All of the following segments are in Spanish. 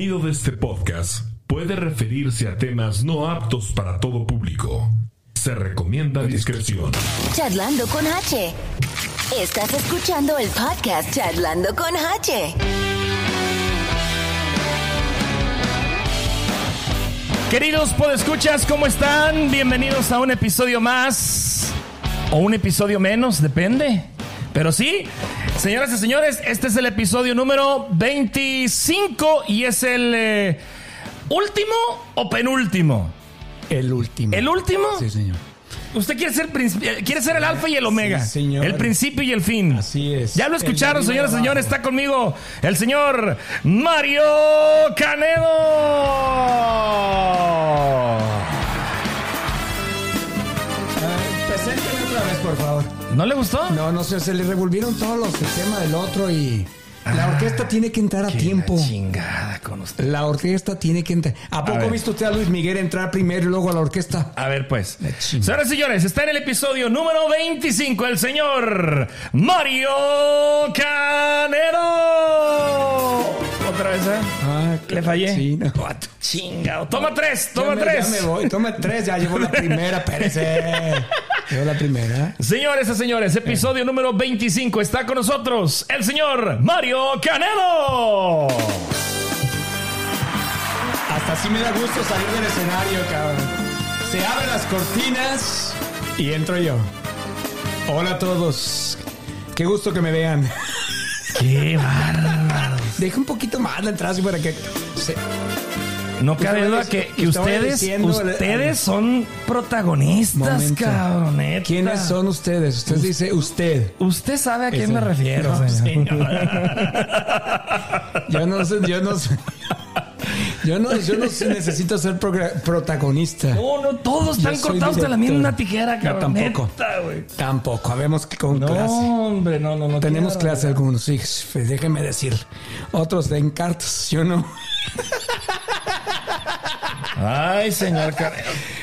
contenido de este podcast puede referirse a temas no aptos para todo público. Se recomienda discreción. Charlando con H. Estás escuchando el podcast Charlando con H. Queridos podescuchas, ¿cómo están? Bienvenidos a un episodio más o un episodio menos, depende. Pero sí, señoras y señores, este es el episodio número 25 y es el eh, último o penúltimo. El último. ¿El último? Sí, señor. Usted quiere ser, eh, quiere ser el alfa y el omega. Sí, señor. El principio y el fin. Así es. Ya lo escucharon, señoras y señores. Está conmigo el señor Mario Canedo. Presénteme otra vez, por favor. ¿No le gustó? No, no sé, se le revolvieron todos los el tema del otro y la orquesta tiene que entrar a Qué tiempo. la chingada con usted. La orquesta tiene que entrar. ¿A poco ver. viste usted a Luis Miguel entrar primero y luego a la orquesta? A ver, pues. Señoras y señores, está en el episodio número 25 el señor Mario Canedo. Otra vez, ¿eh? Ah, Le fallé. Sí, no. Chingado. Toma tres, toma Ya me- tres. Ya me voy, toma tres, ya llevo la primera, espérese. Llevo la primera. Señores y señores, episodio número 25 está con nosotros el señor Mario Canedo. Hasta así me da gusto salir del escenario, cabrón. Se abren las cortinas y entro yo. Hola a todos. Qué gusto que me vean. Qué bárbaro. Deja un poquito más la entrada así para que... se- No cabe Usted duda que, ustedes, ustedes son protagonistas, Momento. ¿Quiénes son ustedes? Usted dice usted. Usted sabe a quién me refiero, No, señor. Yo no sé, yo no sé. Yo no, yo no necesito ser protagonista. No, no, todos Yo están soy cortados de la misma tijera, Yo cabrón. tampoco. neta. Tampoco, habemos que con No, clase. hombre, no, no, no. Tenemos quiero, clase algunos, sí, déjeme decir. Otros den cartas, yo no. Ay, señor.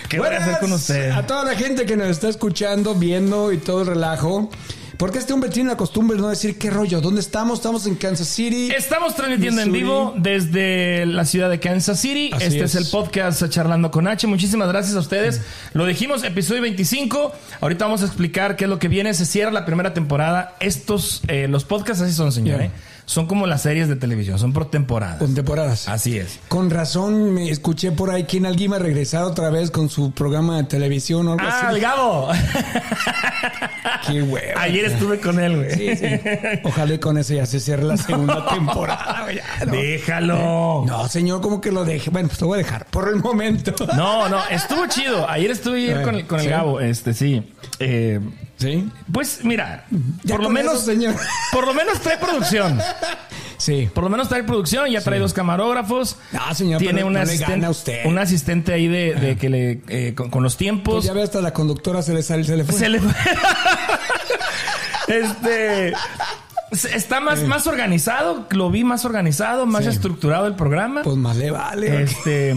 ¿Qué voy a hacer Buenas con usted? A toda la gente que nos está escuchando, viendo y todo el relajo. Porque este hombre tiene la costumbre de no decir qué rollo, ¿dónde estamos? Estamos en Kansas City. Estamos transmitiendo en vivo desde la ciudad de Kansas City. Así este es. es. el podcast Charlando con H. Muchísimas gracias a ustedes. Lo dijimos, episodio 25. Ahorita vamos a explicar qué es lo que viene. Se cierra la primera temporada. Estos, eh, los podcasts así son, señor. Ya. ¿eh? Son como las series de televisión, son por temporada. Con temporadas. Así es. Con razón me escuché por ahí que alguien iba a regresar otra vez con su programa de televisión o algo Ah, el así. Gabo. Qué huevo. Ayer estuve con él, güey. Sí, sí. Ojalá y con eso ya se cierre la segunda temporada. güey, no. Déjalo. No, señor, ¿cómo que lo deje? Bueno, pues lo voy a dejar por el momento. No, no, estuvo chido. Ayer estuve con, el- con el. Gabo, este, sí. Eh, ¿Sí? pues mira, Ya por lo menos, eso, señor. por lo menos trae producción. Sí. Por lo menos trae producción, ya trae dos camarógrafos. No, señor, tiene pero un no le asistente, usted. un asistente ahí de, de que le eh, con, con los Pues tiempos. ya ve hasta la conductora se le sale, se le fue. se le este está más, más organizado, lo vi más organizado, más Sí. estructurado el programa. Pues más le vale. Este,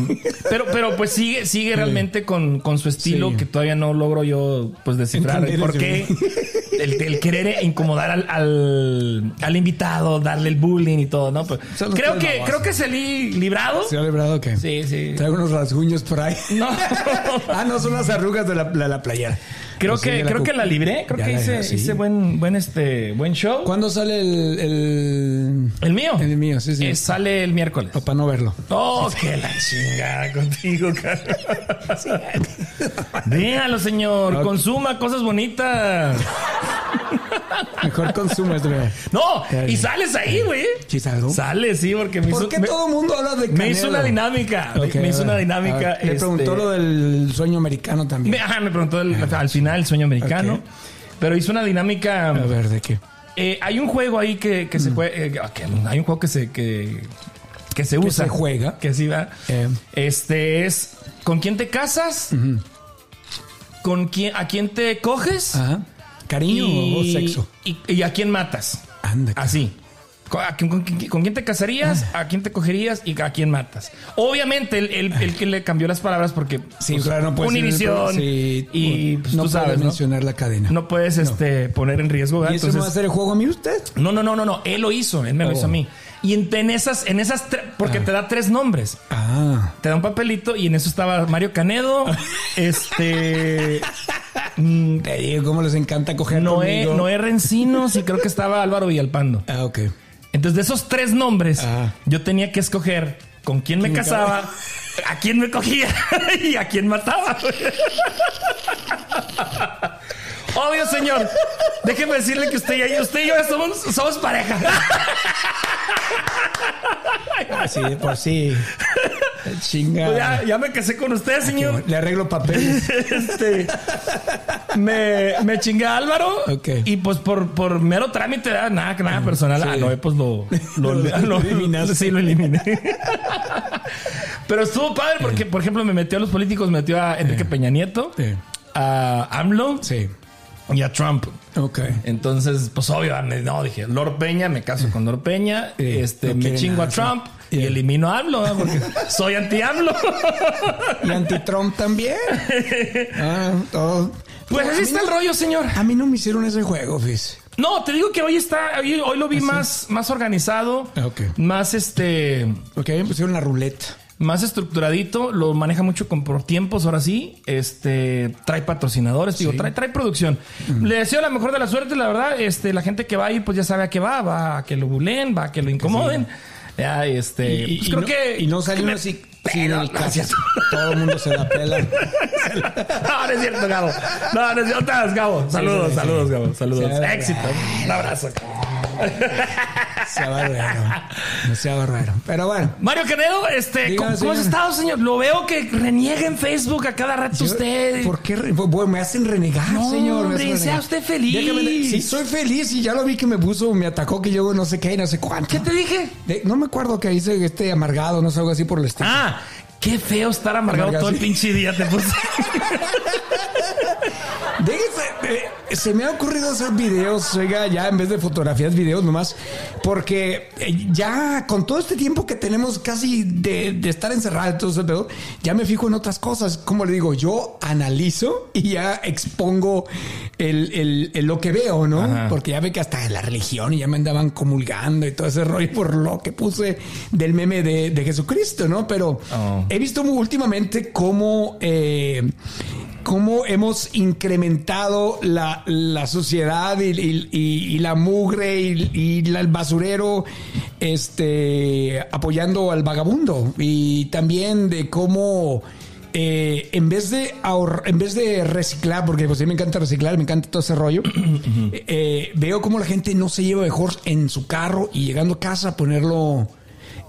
pero, pero pues sigue, sigue realmente con, con su estilo Sí. que todavía no logro yo pues descifrar Entender por qué el, el querer incomodar al, al, al invitado, darle el bullying y todo, ¿no? Pues, Son creo que, creo que salí librado. ¿Se ha librado qué? Sí, sí. Traigo unos rasguños por ahí. No. ah, no, son las arrugas de la, de la playera. Creo Pues sí, que, creo que la libré, creo ya que hice, sí. hice buen, buen este, buen show. ¿Cuándo sale el, el, ¿El mío? El mío, sí, sí. Eh, sale el miércoles. Para no verlo. Oh, que la chingada contigo, cara. Déjalo, señor. Ok. Consuma cosas bonitas. Mejor consumes, güey. No, y sales ahí, güey. ¿Sí salgo? Sale, sí, porque me ¿Por hizo, qué me, todo el mundo habla de me Canelo? hizo una dinámica. Me hizo una dinámica. Le este, preguntó lo del sueño americano también. me, ajá, me preguntó el- al final el sueño americano. Ok. Pero hizo una dinámica. A ver, ¿de qué? Eh, hay un juego ahí que, que Mm. se juega. eh, que hay un juego que se. que, que se usa. se juega. Que sí va. Eh. Este es. ¿Con quién te casas? ¿Con quién, ¿A quién te coges? Ajá. ¿Cariño o sexo? Y, y a quién matas? Anda. Así. ¿Con, quién- con quién- con quién te casarías? Ah. ¿A quién te cogerías? ¿Y a quién matas? Obviamente, el, el- el que le cambió las palabras porque... Sí, pues, claro, no puede Univisión. Sí, y pues, no tú puede sabes, ¿no? mencionar la cadena. No puedes este, poner en riesgo. ¿verdad? ¿Y eso me va a Entonces, hacer el juego a mí usted? no, no, no, no, no. Él lo hizo. Él me lo Oh. hizo a mí. Y en, en esas, en esas, porque te da tres nombres. Ah. Te da un papelito y en eso estaba Mario Canedo, este, mm, Te digo cómo les encanta coger Noé, conmigo. Noé Rencinos y creo que estaba Álvaro Villalpando. Ah, ok. Entonces, de esos tres nombres, Ah. yo tenía que escoger con quién me ¿Quién me casaba, a quién me cogía y a quién mataba. Obvio, señor. Déjeme decirle que usted y yo, usted y yo somos, somos pareja. Así de por sí. Chinga. Pues ya, ya me casé con usted, señor. Le arreglo papeles. Este, me, me chingué a Álvaro. Ok. Y pues por, por mero trámite, ah, nada, nada personal. sí. Ah, no, pues lo, lo, Lo- sí, lo eliminé. Pero estuvo padre porque, por ejemplo, me metió a los políticos, metió a Enrique Peña Nieto, Sí. a AMLO Sí. Y a Trump. Ok. Entonces, pues obvio, no, dije, Lord Peña, me caso con Lord Peña, Sí, este, no me chingo a Trump y elimino a AMLO, ¿no? porque soy anti-AMLO. Y anti-Trump también. Ah, todo. Pues así está no- el rollo, señor. A mí no me hicieron ese juego, fíjese. No, te digo que hoy está, hoy, hoy lo vi más, más organizado, Ah, ok. más este, mí me pusieron la ruleta. Más estructuradito, lo maneja mucho con por tiempos, ahora sí, este, trae patrocinadores, digo, trae, trae producción. Le deseo la mejor de la suerte, la verdad, este, la gente que va ahí, pues ya sabe a qué va, va a que lo bulen, va a que lo incomoden. Ya, este, Y, pues y creo no, que y no salió así. Pero, el caso. gracias. Todo el mundo se la pela. No, no es cierto, Gabo. No, no es cierto. Gabo. Saludos, sí, sí. saludos, Gabo. Saludos. Sí, Éxito. Un abrazo. Sea barbero. No sea barbero. Pero bueno. Mario Canedo, este, ¿cómo, has estado, señor? Lo veo que reniega en Facebook a cada rato yo- usted. ¿Por qué? Bueno, me hacen renegar, No, señor. hombre, sea usted feliz. Déjame sí, soy feliz y ya lo vi que me puso, me atacó que yo no sé qué y no sé cuánto. ¿Qué te dije? De- no me acuerdo que dice este amargado, no sé, algo así por el estilo. Ah, qué feo estar amargado todo el pinche día. Te puse. Déjese, eh, se me ha ocurrido hacer videos, oiga, ya en vez de fotografías, videos nomás, porque eh, ya con todo este tiempo que tenemos casi de, de estar encerrado, todo ese pedo, ya me fijo en otras cosas. Como le digo, yo analizo y ya expongo el, el- el lo que veo, ¿no? Ajá. Porque ya ve que hasta la religión ya me andaban comulgando y todo ese rollo por lo que puse del meme de, de Jesucristo, ¿no? Pero Oh. he visto últimamente cómo, eh, cómo hemos incrementado la, la sociedad y, la mugre y, el basurero este, apoyando al vagabundo. Y también de cómo... eh, en vez de en vez de reciclar, porque pues a mí me encanta reciclar, me encanta todo ese rollo, eh, veo como la gente no se lleva mejor en su carro y llegando a casa ponerlo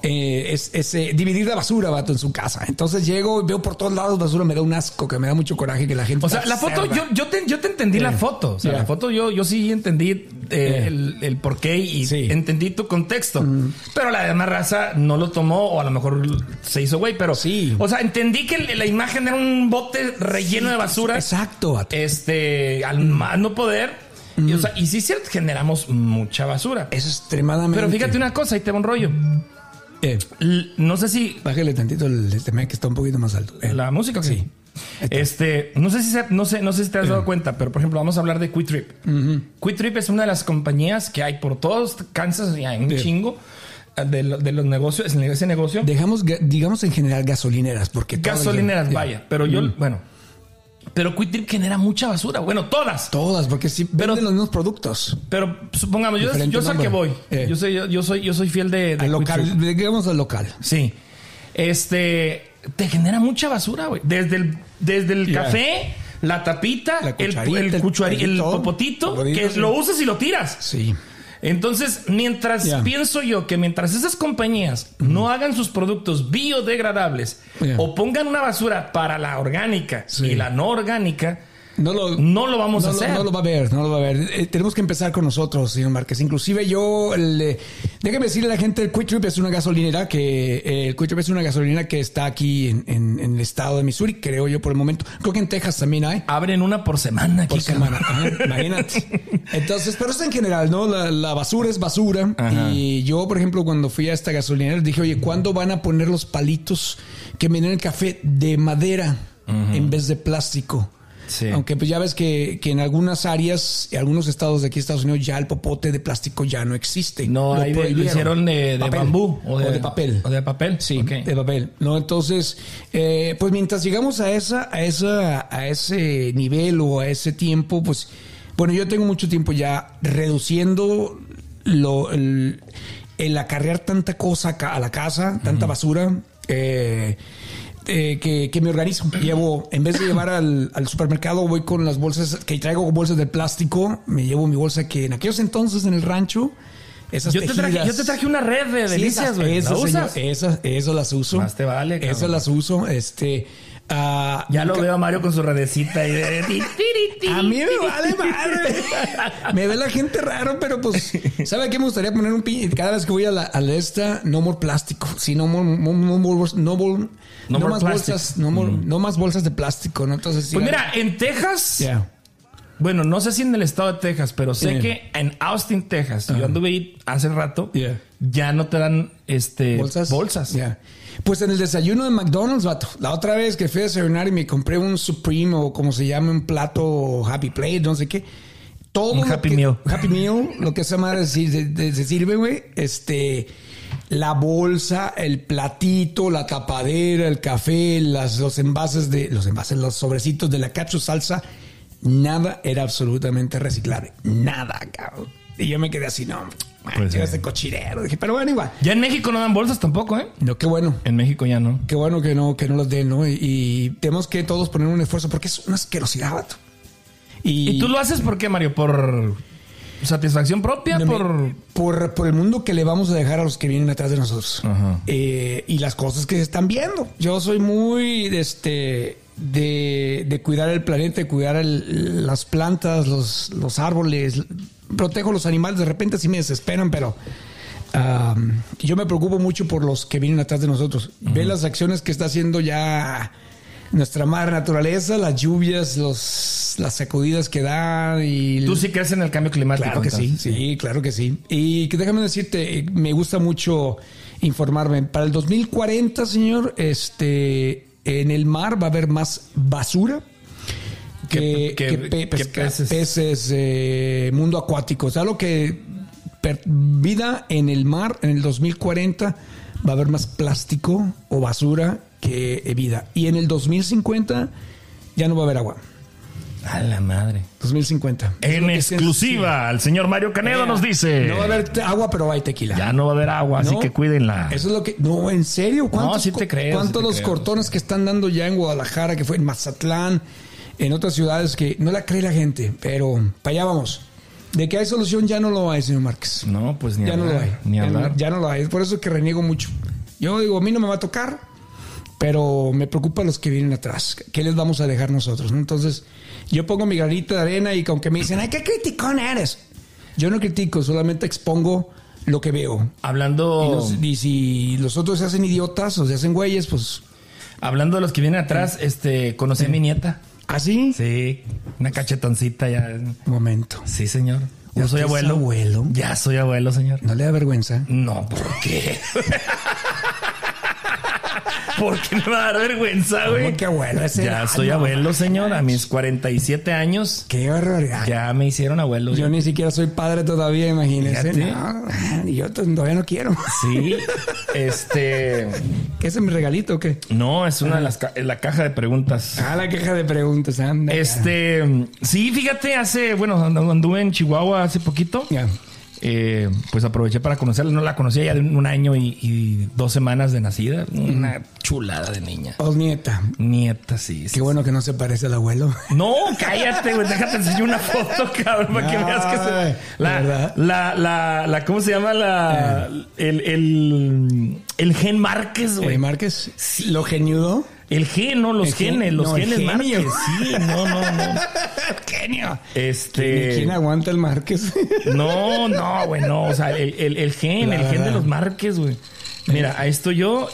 eh, es, es, eh, dividir la basura, vato, en su casa. Entonces llego y veo por todos lados basura, me da un asco, que me da mucho coraje que la gente. O sea, la foto, yo, yo, te, yo te entendí la foto. O sea, Yeah. la foto yo, yo sí entendí eh, Yeah. el, el por qué y Sí. Mm. entendí tu contexto. Pero la demás raza no lo tomó o a lo mejor se hizo güey. Pero Sí. O sea, entendí que la imagen era un bote relleno de basura. Exacto, vato. Este, al más no poder. Y, o sea, y sí, cierto, generamos mucha basura. Es extremadamente. Pero fíjate una cosa, ahí te va un rollo. Eh, no sé si bájale tantito el mic que está un poquito más alto. Eh, la música Sí. Este, no sé si se- no sé, no sé si te has dado cuenta, pero por ejemplo, vamos a hablar de Quitrip. Quitrip es una de las compañías que hay por todos Kansas y hay un chingo eh, de, lo- de los negocios, ese negocio. Dejamos, ga- digamos en general, gasolineras, porque gasolineras, vaya. Pero yo, bueno, pero Quitrip genera mucha basura. Bueno, todas. Todas, porque sí Pero- venden los mismos productos. Pero supongamos, yo, yo sé a qué voy. Eh. Yo soy, yo, yo soy, yo soy fiel de, de Al Quick local, Trip. digamos al local. Sí. Este te genera mucha basura, güey. Desde el, desde el café, la tapita, La el, el, el el popotito, Popotito, que lo usas y lo tiras. Sí. Entonces, mientras pienso yo que mientras esas compañías no hagan sus productos biodegradables o pongan una basura para la orgánica Sí. y la no orgánica, No lo, no lo vamos no a lo- hacer. no lo va a ver, no lo va a ver. Eh, tenemos que empezar con nosotros, señor Márquez. Inclusive yo, le, déjeme decirle a la gente, el Quick Trip es una gasolinera que, eh, el Quick Trip es una gasolinera que está aquí en, en- en el estado de Missouri, creo yo por el momento. Creo que en Texas también hay. Abren una por semana aquí, Por semana. Ajá, imagínate. Entonces, pero es en general, ¿no? La, la basura es basura. Ajá. Y yo, por ejemplo, cuando fui a esta gasolinera, dije, oye, ¿cuándo van a poner los palitos que vienen el café de madera en vez de plástico? Sí. Aunque pues ya ves que, que en algunas áreas, en algunos estados de aquí Estados Unidos, ya el popote de plástico ya no existe. No, Lo ahí de- lo hicieron de, bambú o de, papel. O de papel. Sí, de papel. No, entonces, eh, pues mientras llegamos a esa, a esa, a ese nivel o a ese tiempo, pues, bueno, yo tengo mucho tiempo ya reduciendo lo, el, el acarrear tanta cosa a la casa, tanta basura, eh, eh, que, que me organizo. Llevo, en vez de llevar al, al supermercado, voy con las bolsas, que traigo bolsas de plástico, me llevo mi bolsa que en aquellos entonces en el rancho, esas Yo te, traje, yo te traje una red de Sí, delicias, esas- güey. esas, ¿La usas? señor, esas, esas las uso. Más te vale, cabrón. Esas las uso. Este. Ah, Ya lo veo a Mario con su redecita y de... A mí me vale madre. me ve la gente raro, pero pues, ¿sabe qué me gustaría poner un pi? Cada vez que voy a la, a la esta, no more plástico. Sí, no more, no, more no more- No no more más plastic. bolsas, no, more- no más bolsas de plástico, ¿no? Entonces, sí, Pues mira, en Texas... Bueno, no sé si en el estado de Texas, pero sé Yeah. que en Austin, Texas, yo anduve ahí hace rato, Yeah. ya no te dan este bolsas. bolsas. Pues en el desayuno de McDonald's, vato. La otra vez que fui a desayunar y me compré un Supreme o como se llama, un plato Happy Plate, no sé qué. Todo Un Happy que- Meal. Happy Meal, lo que esa madre se, se- se sirve, güey. Este, la bolsa, el platito, la tapadera, el café, las, los envases de, los envases, los sobrecitos de la cacho salsa. Nada era absolutamente reciclable. Nada, cabrón. Y yo me quedé así, no, Pues, eh. este cochinero. Dije, pero bueno, igual. Ya en México no dan bolsas tampoco, ¿eh? No, qué bueno. En México ya no. Qué bueno que no, que no los den, ¿no? Y, y tenemos que todos poner un esfuerzo porque es una asquerosidad, vato. ¿Y, tú lo haces por qué, Mario? ¿Por satisfacción propia? No, ¿Por...? por, por el mundo que le vamos a dejar a los que vienen atrás de nosotros. Ajá. Eh, y las cosas que se están viendo. Yo soy muy de este de, de cuidar el planeta, de cuidar el- las plantas, los, los árboles. Protejo los animales. De repente sí me desesperan, pero um, yo me preocupo mucho por los que vienen atrás de nosotros. Ve las acciones que está haciendo ya nuestra madre naturaleza, las lluvias, los, las sacudidas que da y Tú sí crees en el cambio climático. Claro que sí, sí, claro que sí. Y que déjame decirte, eh, me gusta mucho informarme. Para el 2040, señor, este, en el mar va a haber más basura que, ¿Qué- que qué- pe- qué pesca- peces? peces, eh, mundo acuático. O sea, lo que per- vida en el mar en el 2040 va a haber más plástico o basura que vida. Y en el 2050 ya no va a haber agua. A la madre. 2050. Es En exclusiva, el señor Mario Canedo nos dice... No va a haber agua, pero hay tequila. Ya no va a haber agua, así No, que cuídenla. Eso es lo que. No, en serio. ¿Cuántos, sí te creo, ¿Cuántos sí te los creo, cortones que están dando ya en Guadalajara, que fue en Mazatlán, en otras ciudades que no la cree la gente, pero para allá vamos. De que hay solución ya no lo hay, señor Márquez. No, pues ni ya no hablar. lo hay. Ni ya, hablar. No, ya no lo hay. Es por eso que reniego mucho. Yo digo, a mí no me va a tocar, pero me preocupa los que vienen atrás. ¿Qué les vamos a dejar nosotros? no? Entonces, yo pongo mi granito de arena y aunque me dicen, ay, qué criticón eres. Yo no critico, solamente expongo lo que veo. Y, Hablando, los- y si los otros se hacen idiotas o se hacen güeyes, pues hablando de los que vienen atrás, este, conocí a mi nieta. así. Sí, una cachetoncita ya. Momento. Sí, señor. Yo ¿Ya soy abuelo. abuelo? Ya soy abuelo, señor. No le da vergüenza. No, ¿por qué? ¿Por qué me va a dar vergüenza, güey? ¿Cómo que abuelo? Ese- Ya soy no abuelo, señor. A mis 47 años Qué barbaridad. ya me hicieron abuelo. Yo ni siquiera soy padre todavía, imagínese. Fíjate. No, y yo todavía no quiero. Sí, este. ¿Qué es mi regalito o qué? No, es una de las ca- la caja de preguntas. Ah, la queja de preguntas, anda. Este, sí, fíjate, hace, bueno, andu- anduve en Chihuahua hace poquito. Ya. Eh, pues aproveché para conocerla. No la conocía ya de un año y, y dos semanas de nacida. Una chulada de niña. Oh, nieta. Nieta, sí. sí, Qué bueno que no se parece al abuelo. No, cállate, güey. Déjate enseñar una foto, cabrón, para que veas que se. La, la, la, la, ¿cómo se llama? La. El, el, el gen Márquez, Eh, güey. Márquez, ¿lo geniudo? El gen, no, los El gen- genes, los no, genes. Márquez. Sí, no, no, no. Genio. Este. ¿Quién aguanta el Márquez? No, no, güey, no. O sea, el, el, el gen, La el gen de los Márquez, güey. Mira, ahí estoy yo,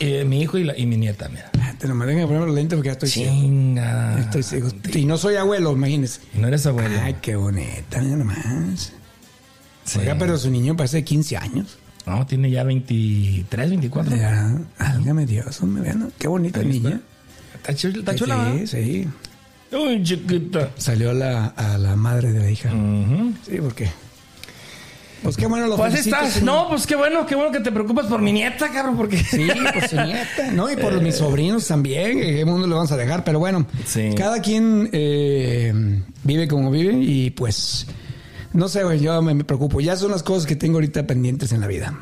eh, mi hijo y, la- y mi nieta, mira. Te lo mandan a poner los lentes porque ya estoy ciego. Chinga. Estoy ciego. Y no soy abuelo, imagínese. No eres abuelo. Ay, qué bonita, mira nomás. Sí. Oiga, pero su niño parece de 15 años. No, tiene ya 23, 24. Ya, álgame Dios, hombre, vean, qué bonita niña. Está está chula. Sí, sí. Uy, chiquita. Salió la, a la madre de la hija. Sí, ¿por qué? Pues qué bueno lo Pues felicito, estás. señor. No, pues qué bueno, qué bueno que te preocupas por mi nieta, cabrón, porque. Sí, por su nieta, ¿no? Y por mis sobrinos también, qué mundo le vamos a dejar. Pero bueno, Sí. cada quien eh, vive como vive y pues, no sé, güey, yo me, me preocupo. Ya son las cosas que tengo ahorita pendientes en la vida.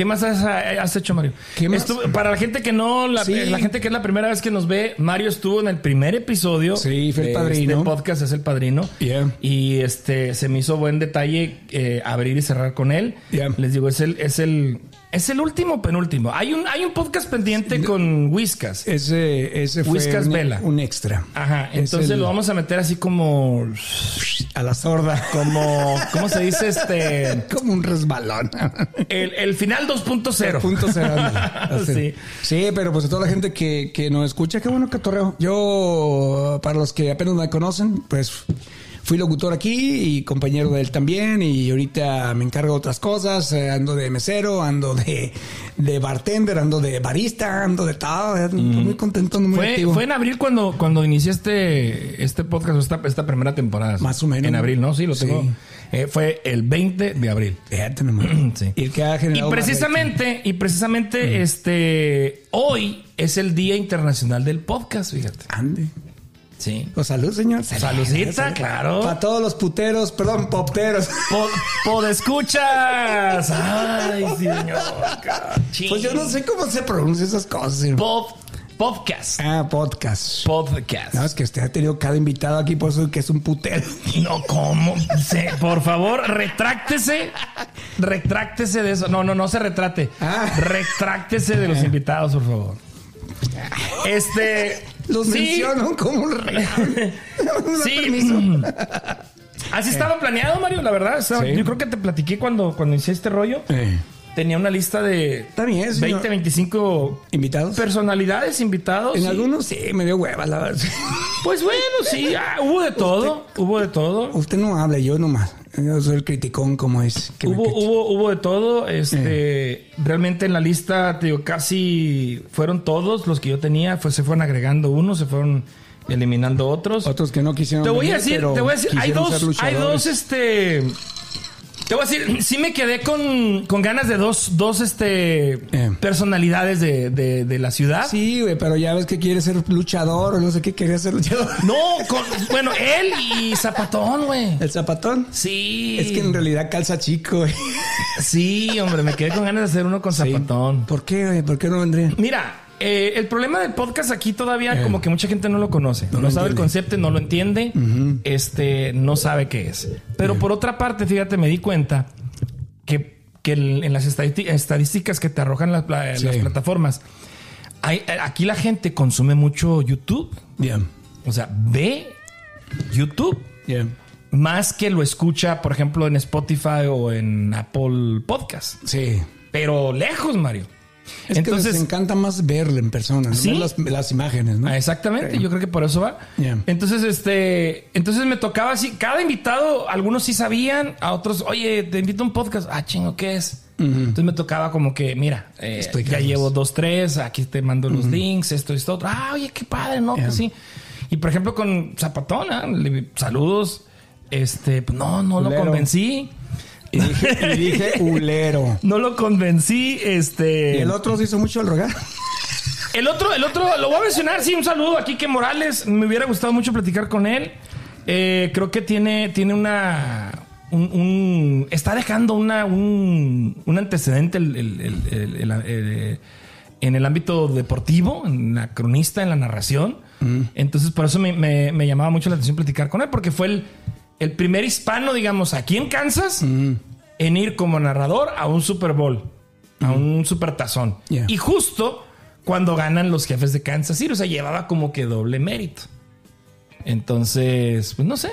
¿Qué más has, has hecho, Mario? ¿Qué más? Estuvo- para la gente que no, la, Sí. la gente que es la primera vez que nos ve, Mario estuvo en el primer episodio. Sí, fue el de padrino. Este podcast es el padrino. Yeah. Y este se me hizo buen detalle eh, abrir y cerrar con él. Yeah. Les digo, es el, es el, es el último o penúltimo. Hay un, hay un podcast pendiente con Whiskas. Ese, ese fue Whiskas un, Vela. un extra. Ajá, Es entonces el- lo vamos a meter así como, A la sorda. como, ¿cómo se dice? Este, Como un resbalón. el, el final 2.0. Punto cero. Así. Sí. sí, pero pues a toda la gente que, que nos escucha, qué bueno que torreo. Yo, para los que apenas me conocen, pues fui locutor aquí y compañero de él también. Y ahorita me encargo de otras cosas. eh, Ando de mesero, ando de, de bartender, ando de barista, ando de todo. ando Muy contento, muy Fue, activo. fue en abril cuando, cuando inicié este, podcast, esta, esta primera temporada. Más o menos. En abril, ¿no? Sí, lo Sí. Eh, fue el 20 de abril. Fíjate nomás. Sí. Y que ha precisamente, y precisamente, este, hoy es el Día Internacional del Podcast, fíjate. Ande. Sí. Pues salud, señor. Saludcita, claro. Para todos los puteros, perdón, popteros. Pod, escuchas. Ay, señor. Pues yo no sé cómo se pronuncia esas cosas. señor. Pod, podcast. Ah, podcast. Podcast. No, es que usted ha tenido cada invitado aquí, por eso que es un putero. No, ¿cómo? Se- por favor, retráctese. Retráctese de eso. No, no, no se retrate. Ah. Retráctese de los invitados, por favor. Este. Los sí, menciono como un da Sí. permiso. Así estaba planeado, Mario, la verdad. Sí. Yo creo que te platiqué cuando, cuando hice este rollo. Eh, Tenía una lista de señor. 20, 25 ¿Invitados? personalidades invitados. en algunos sí, me dio hueva, la verdad. Pues bueno, sí, ah, hubo de todo. Hubo de todo. Usted no habla, yo nomás. Yo soy el criticón, como es. que Hubo, hubo, hubo de todo. Este, realmente en la lista, te digo, casi fueron todos los que yo tenía. Se fueron agregando unos, se fueron eliminando otros. Otros que no quisieron. Te voy a decir, te voy a decir, hay dos, hay dos, este. Te voy a decir, sí me quedé con, con ganas de dos, dos, este, Eh. personalidades de, de, de la ciudad. Sí, güey, pero ya ves que quiere ser luchador o no sé qué quería ser luchador. No, con, bueno, él y Zapatón, güey. El zapatón. Sí. Es que en realidad calza chico, güey. Sí, hombre, me quedé con ganas de hacer uno con Zapatón. ¿Por qué, güey? ¿Por qué no vendría? Mira, eh, el problema del podcast aquí todavía Eh. como que mucha gente no lo conoce. No, sabe el concepto, no lo entiende, este, no sabe qué es. Pero por otra parte, fíjate, me di cuenta que, que el- en las estadísti- estadísticas que te arrojan las, pla- Sí. las plataformas, hay- aquí la gente consume mucho YouTube. Bien. O sea, ve YouTube Bien. más que lo escucha, por ejemplo, en Spotify o en Apple Podcast. Sí. Pero lejos, Mario. Es que les encanta más verlo en persona, ¿no? Sí. Ver las, las imágenes, ¿no? Ah, Exactamente, yo creo que por eso va. Yeah. Entonces, este, entonces me tocaba así, cada invitado, algunos sí sabían, a otros, oye, te invito a un podcast, ah, chingo, ¿qué es? Entonces me tocaba como que, mira, eh, ya llevo dos, tres, aquí te mando los links, esto, esto, otro. Ah, oye, qué padre, ¿no? Yeah. Que sí. Y por ejemplo, con Zapatona, le- saludos, este, pues, no, no lo convencí. Y dije, y dije ulero. No lo convencí, este. Y el otro se hizo mucho el rogar. El otro, el otro, lo voy a mencionar, sí, un saludo a Quique Morales. Me hubiera gustado mucho platicar con él. Eh, creo que tiene, tiene una. Un, un- está dejando una, un, un antecedente el- el- el- en el ámbito deportivo, en la cronista, en la narración. Entonces, por eso me, me- me llamaba mucho la atención platicar con él, porque fue el, el primer hispano, digamos, aquí en Kansas, en ir como narrador a un Super Bowl, a un Super Tazón. Yeah. Y justo cuando ganan los jefes de Kansas City, o sea, llevaba como que doble mérito. Entonces, pues no sé.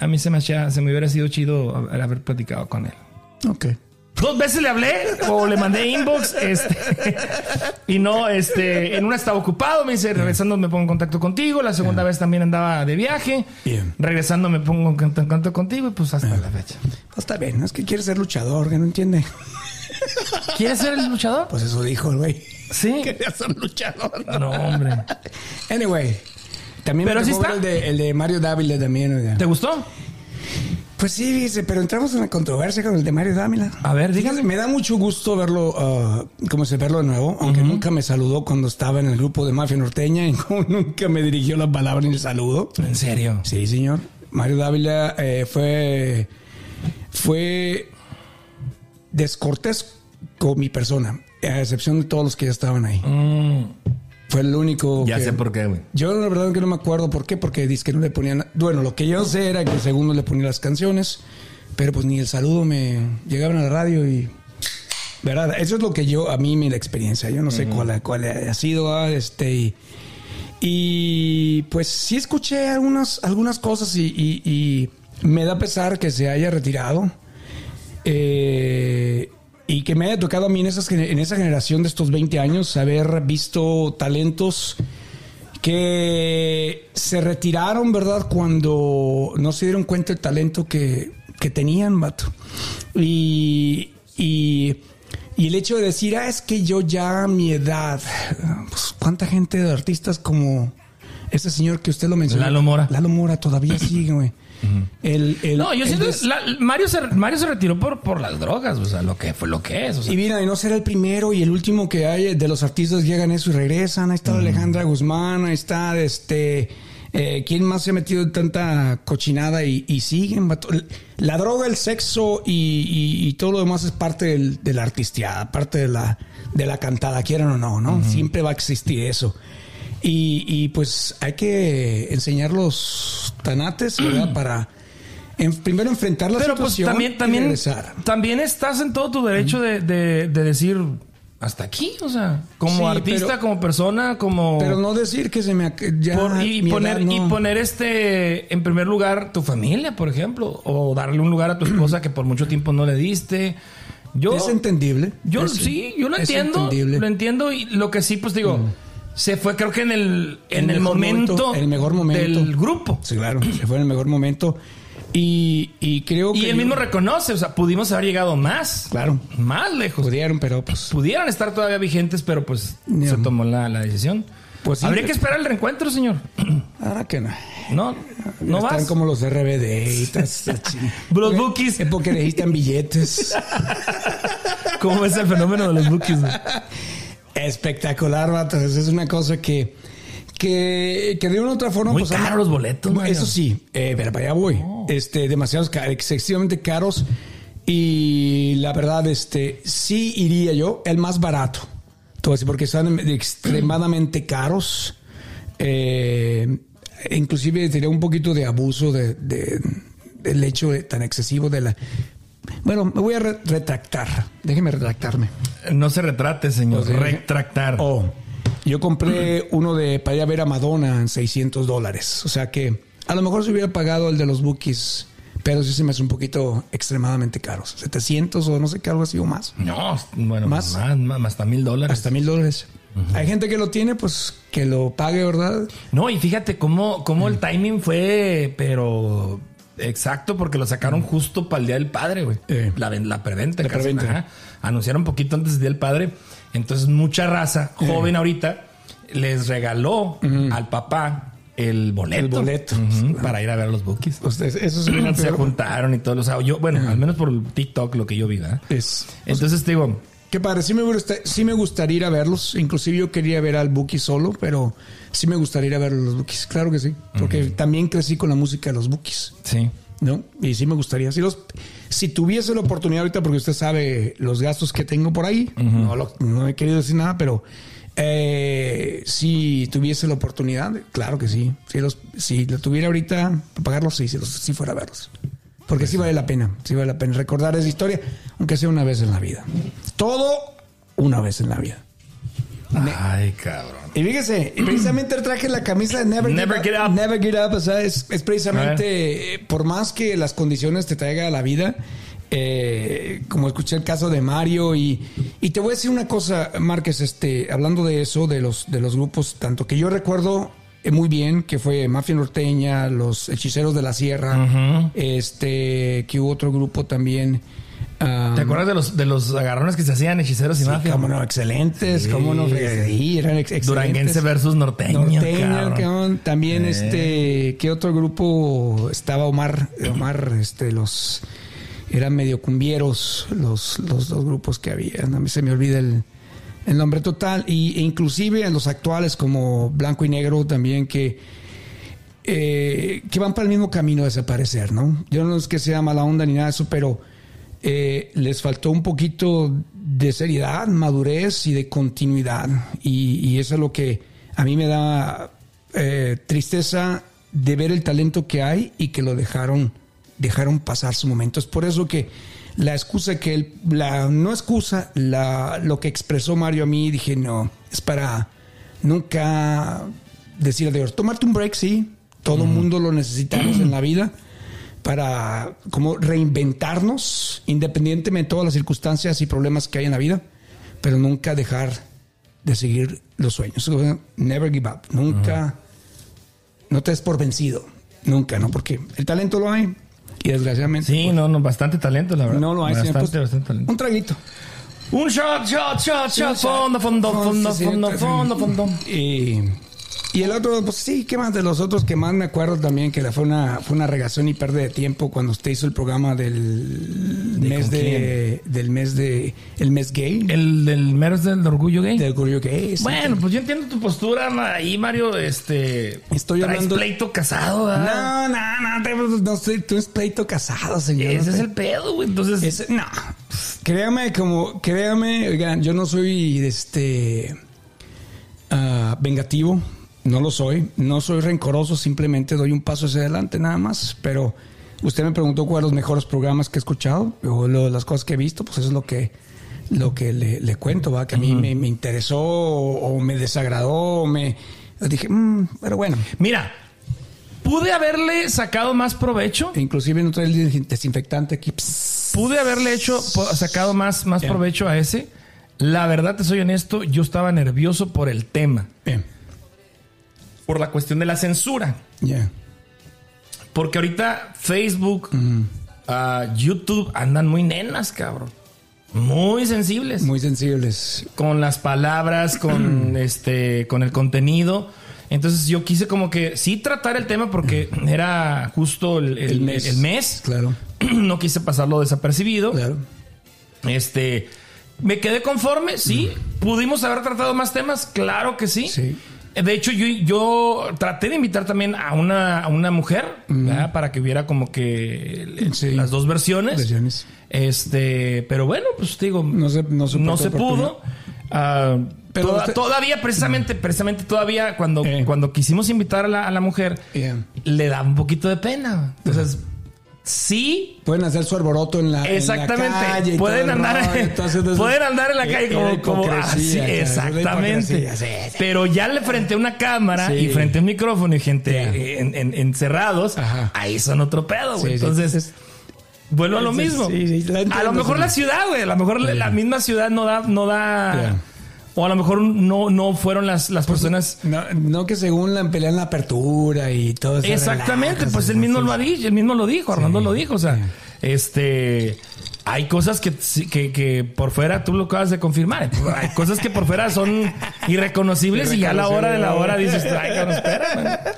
A mí se me, hacía- se me hubiera sido chido haber platicado con él. Ok. Dos veces le hablé o le mandé inbox este, y no, este, en una estaba ocupado, me dice, regresando me pongo en contacto contigo, la segunda vez también andaba de viaje, Bien. regresando me pongo en cont- en contacto contigo y pues hasta la fecha. Pues está bien, es que quiere ser luchador, que no entiende. ¿Quieres ser el luchador? Pues eso dijo el güey. Sí. Quería ser luchador. No, hombre. Anyway, También Pero me está. el de, el de Mario Dávila también. oiga. ¿Te gustó? Pues sí, dice, pero entramos en la controversia con el de Mario Dávila. A ver, dígame. Me da mucho gusto verlo, ah, como se verlo de nuevo, aunque nunca me saludó cuando estaba en el grupo de Mafia Norteña y como nunca me dirigió la palabra ni el saludo. ¿En serio? Sí, señor. Mario Dávila eh, fue, fue descortés con mi persona, a excepción de todos los que ya estaban ahí. Fue el único. Ya que- sé por qué, güey. Yo la verdad que no me acuerdo por qué, porque dice que no le ponían. Bueno, lo que yo sé era que según no le ponía las canciones, pero pues ni el saludo me llegaban a la radio y. ¿Verdad? Eso es lo que yo, a mí, mi experiencia. Yo no sé cuál, cuál ha sido, ah, este. Y, y, pues sí escuché algunas, algunas cosas y, y- y me da pesar que se haya retirado. Eh, y que me haya tocado a mí en, esas, en esa generación de estos 20 años haber visto talentos que se retiraron, ¿verdad? Cuando no se dieron cuenta del talento que, que tenían, vato. Y, y, y el hecho de decir, ah, es que yo ya a mi edad, pues, ¿cuánta gente de artistas como ese señor que usted lo mencionó? Lalo Mora. Lalo Mora todavía sigue, güey. El- el- No, yo el siento des- la- Mario, se, Mario se retiró por, por las drogas, o sea, lo que fue lo que es. O sea. Y mira, y no será el primero y el último que hay de los artistas llegan eso y regresan. Ahí está Alejandra Guzmán, ahí está este. eh, ¿Quién más se ha metido en tanta cochinada y, y siguen? La droga, el sexo y, y- y todo lo demás es parte del- de la artisteada, parte de la, de la cantada, quieran o no, ¿no? Siempre va a existir eso. Y, y, pues hay que enseñar los tanates, ¿verdad? Para en- primero enfrentar la Pero pues situación también, y también, regresar. también estás en todo tu derecho de, de- de decir hasta aquí, o sea, como Sí, artista, pero- como persona, como... Pero no decir que se me ya Por- y, poner, edad, y poner este en primer lugar tu familia, por ejemplo, o darle un lugar a tu esposa que por mucho tiempo no le diste. Yo, es entendible. yo Es- sí, yo lo entiendo, entendible. Lo entiendo y lo que sí, pues digo, se fue creo que en el en El momento, momento, el mejor momento. del grupo. Sí, claro, se fue en el mejor momento. Y, y creo que. Y él mismo reconoce, o sea, pudimos haber llegado más, Claro. más lejos. Pudieron, pero pues. Pudieran estar todavía vigentes, pero pues se tomó la, la decisión. Pues sí. Habría que esperar el reencuentro, señor. Ahora que no. No, no Están vas. como los RBD Los bookies. Es porque necesitan billetes. ¿Cómo es el fenómeno de los bookies? Espectacular, vato. Es una cosa que. Que, que de una u otra forma. Muy pues, caros los boletos, Mario. Eso sí, eh, pero para allá voy. Este, demasiados caros, excesivamente caros. Y la verdad, este, sí iría yo, el más barato. Te voy a decir, porque son extremadamente caros. Eh, inclusive diría un poquito de abuso de, de- del hecho tan excesivo de la. Bueno, me voy a re- retractar. Déjeme retractarme. No se retrate, señor. Retractar. Oh, yo compré uno de para ir a ver a Madonna en 600 dólares. O sea que a lo mejor se hubiera pagado el de los bookies, pero sí se me hace un poquito extremadamente caros. 700 o no sé qué, algo así o más. No, bueno, ¿Más? más, más, más, hasta mil dólares. Hasta mil dólares. Hay gente que lo tiene, pues que lo pague, ¿verdad? No, y fíjate cómo, cómo el timing fue, pero exacto, porque lo sacaron justo para el Día del Padre, güey. Eh. La, ven- la preventa. La casi, preventa. ajá. Anunciaron un poquito antes del Día del Padre. Entonces, mucha raza, joven ahorita, les regaló al papá el boleto. El boleto. Para ir a ver a los bookies. Pues es- eso se juntaron y todo. O sea, yo, bueno, al menos por TikTok lo que yo vi, ¿verdad? Es, Entonces te digo, Qué padre, sí me, gusta, sí me gustaría ir a verlos. Inclusive yo quería ver al Buki solo, pero sí me gustaría ir a ver a los Bukis. Claro que sí. Porque también crecí con la música de los Bukis. sí. ¿No? Y sí me gustaría. Si, los, si tuviese la oportunidad ahorita, porque usted sabe los gastos que tengo por ahí, no, lo- no he querido decir nada, pero eh, si tuviese la oportunidad, claro que sí. Si, los, si lo tuviera ahorita, para pagarlos, sí, si, los, si fuera a verlos. Porque sí vale la pena, sí vale la pena recordar esa historia, aunque sea una vez en la vida. Todo una vez en la vida. Ay, cabrón. Y fíjese, precisamente traje la camisa de Never, Never Get Up. Never Get Up, o sea, es, es precisamente, eh, por más que las condiciones te traiga a la vida, eh, como escuché el caso de Mario, y, y te voy a decir una cosa, Márquez, este, hablando de eso, de los, de los grupos, tanto que yo recuerdo muy bien, que fue Mafia Norteña, Los Hechiceros de la Sierra, este, que hubo otro grupo también. ¿Te acuerdas de los, de los agarrones que se hacían hechiceros y sí, mafia? cómo no, excelentes, cómo no, sí, eran ex- excelentes. Duranguense versus norteño. Norteño, cabrón. También Eh. este, ¿qué otro grupo estaba Omar? Omar, este, los eran medio cumbieros los, los dos grupos que había. A mí se me olvida el, el nombre total. Y, e inclusive en los actuales como Blanco y Negro también que eh, que van para el mismo camino a desaparecer, ¿no? Yo no es que sea mala onda ni nada de eso, pero eh, les faltó un poquito de seriedad, madurez y de continuidad. Y, eso es lo que a mí me da eh, tristeza de ver el talento que hay y que lo dejaron, dejaron pasar su momento. Es por eso que la excusa que él, la no excusa, la, lo que expresó Mario a mí, dije, no, es para nunca decir adiós. Tomarte un break, sí. Todo el mundo lo necesitamos en la vida para como reinventarnos independientemente de todas las circunstancias y problemas que hay en la vida, pero nunca dejar de seguir los sueños. Never give up. Nunca, no te des por vencido. Nunca, ¿no? Porque el talento lo hay y desgraciadamente Sí, no, no, bastante talento, la verdad. no lo hay. Bastante, Pues, bastante talento. un traguito. Un shot, shot, shot, shot. Fondo, fondo, fondo, Sí, sí, fondo, sí. fondo, fondo. Y, y el otro, pues sí, ¿qué más de los otros? Que más me acuerdo también que fue una, fue una regación y pérdida de tiempo cuando usted hizo el programa del ¿De mes de, del mes de, el mes gay. El del meros del orgullo gay. del orgullo gay. sí. Bueno, pues yo entiendo tu postura ahí, Mario. Este. Estoy traes hablando- pleito casado, ¿verdad? No, no, no, te- no estoy, tú es pleito casado, señor. Ese es el pedo, güey. Entonces. Ese- no, créame, como, créame, oigan, yo no soy este ah, vengativo, no lo soy, no soy rencoroso, simplemente doy un paso hacia adelante nada más, pero usted me preguntó cuáles los mejores programas que he escuchado o lo- las cosas que he visto, pues eso es lo que lo que le, le cuento, va, que a mí me, me interesó o, o me desagradó, o me dije, "Mm", pero bueno, Mira, pude haberle sacado más provecho. inclusive no trae el desinfectante aquí. Pude haberle hecho, sacado más, más Yeah. provecho a ese. La verdad, te soy honesto, yo estaba nervioso por el tema. Bien, Por la cuestión de la censura. Porque ahorita Facebook, ah, YouTube andan muy nenas, cabrón. Muy sensibles. Muy sensibles. Con las palabras, con este, con el contenido. Entonces yo quise como que sí tratar el tema porque era justo el, el- El mes. el mes. Claro, No quise pasarlo desapercibido. claro. Este, me quedé conforme, sí. ¿Pudimos haber tratado más temas? Claro que sí. Sí. De hecho, yo, yo traté de invitar también a una, a una mujer ¿verdad? para que viera como que Sí. las dos versiones. Versiones. Este, pero bueno, pues te digo, No se- no se no se pudo. Ah, Pero toda- usted- todavía, precisamente, precisamente todavía cuando, Eh. cuando quisimos invitar a la, a la mujer, Yeah. le da un poquito de pena. Entonces, sí, Pueden hacer su alboroto en la, Exactamente. en la calle pueden, andar, rollo, entonces, entonces, pueden andar en la eh, calle eh, como, así, exactamente. hipocresía, sí, sí. Pero ya le frente a una cámara Sí. y frente a un micrófono y gente eh, en- en- encerrados, Ajá. ahí son otro pedo, güey. Entonces, vuelvo a lo mismo. a lo mejor la ciudad, güey. A lo mejor la- misma ciudad no da, no da. O a lo mejor no, no fueron las, las personas. No, no que según la pelean la apertura y todo eso. Exactamente, pues él mismo lo ha dicho, él mismo lo dijo, Armando lo dijo, o sea, este hay cosas que, que, que por fuera tú lo acabas de confirmar, hay cosas que por fuera son irreconocibles y ya a la hora de la hora dices, ay, cabrón, espera,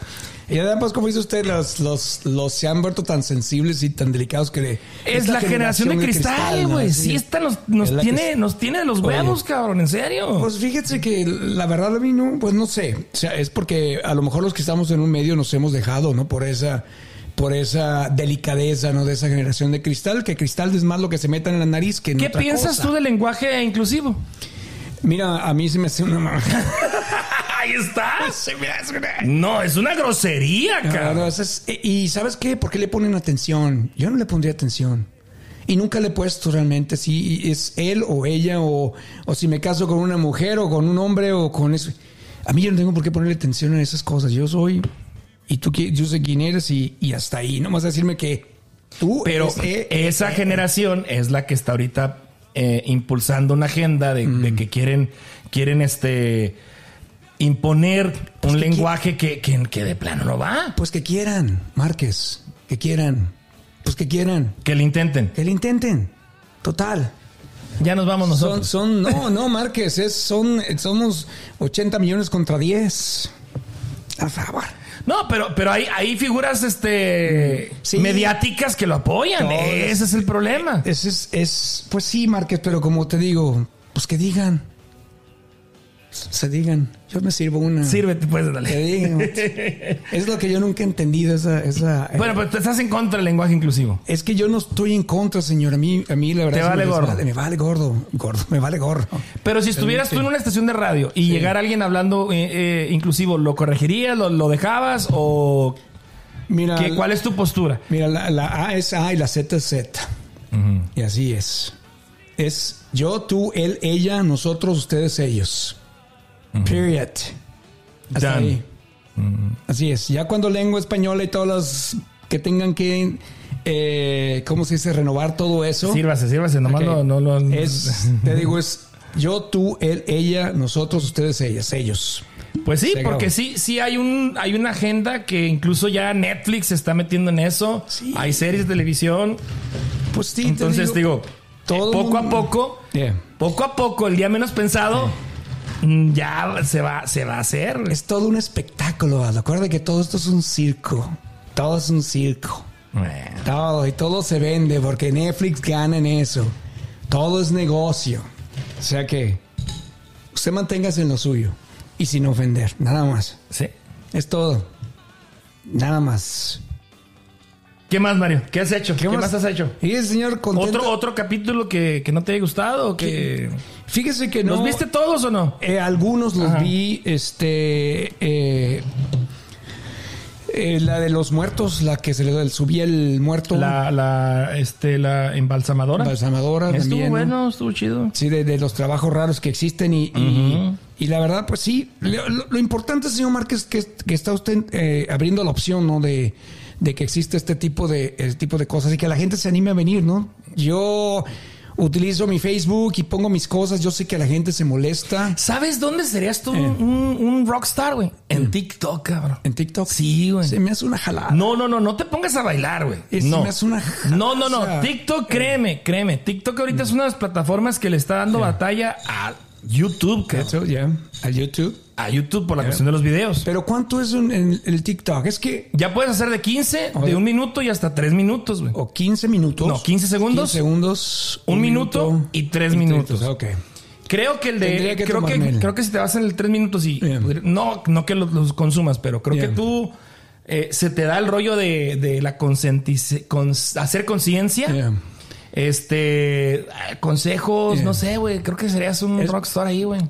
Y además, pues, como dice usted, los, los, los se han vuelto tan sensibles y tan delicados que... le- Es la generación de cristal, ¿no? güey. Sí. Sí, esta nos, nos Es tiene, que- nos tiene de los Oye. huevos, cabrón, en serio. Pues fíjese que la verdad a mí no, pues no sé. O sea, es porque a lo mejor los que estamos en un medio nos hemos dejado, ¿no? Por esa, por esa delicadeza, ¿no? De esa generación de cristal, que cristal es más lo que se meta en la nariz que ¿Qué otra piensas cosa. tú del lenguaje inclusivo? Mira, a mí se me hace una... Ahí está. No, es una grosería, No, cabrón. es- eh, y ¿sabes qué? ¿Por qué le ponen atención? Yo no le pondría atención. Y nunca le he puesto realmente si es él o ella o, o si me caso con una mujer o con un hombre o con eso. A mí yo no tengo por qué ponerle atención a esas cosas. Yo soy y tú yo sé quién eres y, y hasta ahí. No vas a decirme que tú Pero eres, eh, esa generación es la que está ahorita eh, impulsando una agenda de, Mm. de que quieren, quieren este imponer un que lenguaje que, que, que de plano no va. pues que quieran, Márquez, que quieran, pues que quieran, Que le intenten. que le intenten. Total. Ya nos vamos nosotros. son, no, no, Márquez, es, son, somos 80 millones contra 10. A favor. No, pero, pero hay, hay figuras este, Sí. mediáticas que lo apoyan. Ese es el problema. Es, es, es, pues sí, Márquez, pero como te digo, pues que digan. Se digan. Yo me sirvo una. Sírvete, pues, Que dale. digan. es lo que yo nunca he entendido, esa, esa, Bueno, pero estás en contra del lenguaje inclusivo. Es que yo no estoy en contra, señor. A mí, a mí la verdad. Te sí vale me gordo. Me vale gordo. Gordo, me vale gordo. Pero si estuvieras tú en una estación de radio y llegara alguien hablando eh, eh, inclusivo, ¿lo corregirías? ¿Lo, lo dejabas? ¿O Mira, qué, cuál es tu postura? mira la, la A es A y la Z es Z. Y así es. Es yo, tú, él, ella, nosotros, ustedes, ellos. Period. Hasta Done. ahí. Así es. Ya cuando lengua española y todas las que tengan que, eh, ¿cómo se dice? Renovar todo eso. Sírvase, sírvase. Nomás no, no lo... Es, te digo, es yo, tú, él, ella, nosotros, ustedes, ellas, ellos. Pues sí, porque sí, sí hay un, hay una agenda que incluso ya Netflix se está metiendo en eso. Sí. Hay series de televisión. Pues sí, te Entonces digo, todo poco a poco, Yeah. poco a poco, el día menos pensado, ya se va, se va a hacer. Es todo un espectáculo. Aldo. Acuérdate que todo esto es un circo. Todo es un circo. Bueno. Todo y todo se vende porque Netflix gana en eso. Todo es negocio. O sea que usted manténgase en lo suyo y sin ofender, nada más. Sí. Es todo. Nada más. ¿Qué más, Mario? ¿Qué has hecho? ¿Qué, más? has hecho? Y el señor contento. ¿Otro, otro capítulo que, que no te haya gustado? o Que... Fíjese que no. ¿Los viste todos o no? Eh, algunos los Ajá. vi, este, eh, eh, la de los muertos, la que se le subía el muerto, La, la, este, la embalsamadora. balsamadora Estuvo también, ¿no? bueno, estuvo chido. Sí, de, de los trabajos raros que existen y, y- y la verdad, pues sí, lo, lo- lo importante, señor Márquez, que, que está usted eh, abriendo la opción, ¿no? De, de que existe este tipo de, este tipo de cosas y que la gente se anime a venir, ¿no? Yo utilizo mi Facebook y pongo mis cosas, yo sé que la gente se molesta. ¿Sabes dónde serías tú Eh. un, un rockstar, güey? En TikTok, cabrón. En TikTok. Sí, güey. Se me hace una jalada. No, no, no, no te pongas a bailar, güey. Es- No. me hace una no, no, no. o sea, TikTok, créeme, créeme. TikTok ahorita es una de las plataformas que le está dando batalla a YouTube, cabrón. Ya. A YouTube. A YouTube por la cuestión de los videos. Pero ¿cuánto es un- en el TikTok? Es que. Ya puedes hacer de 15, de un minuto y hasta 3 minutos, güey. O 15 minutos. No, 15 segundos. 15 segundos. Un minuto y tres minutos. Ok. Creo que el de. Tendría que creo, que, creo que si te vas en el 3 minutos y. Bien. No, no que los, los consumas, pero creo Bien. que tú. eh, se te da el rollo de, de la consentice- cons- hacer conciencia. Este. eh, Consejos, Yeah. no sé, güey. Creo que serías un Es- rockstar ahí, güey.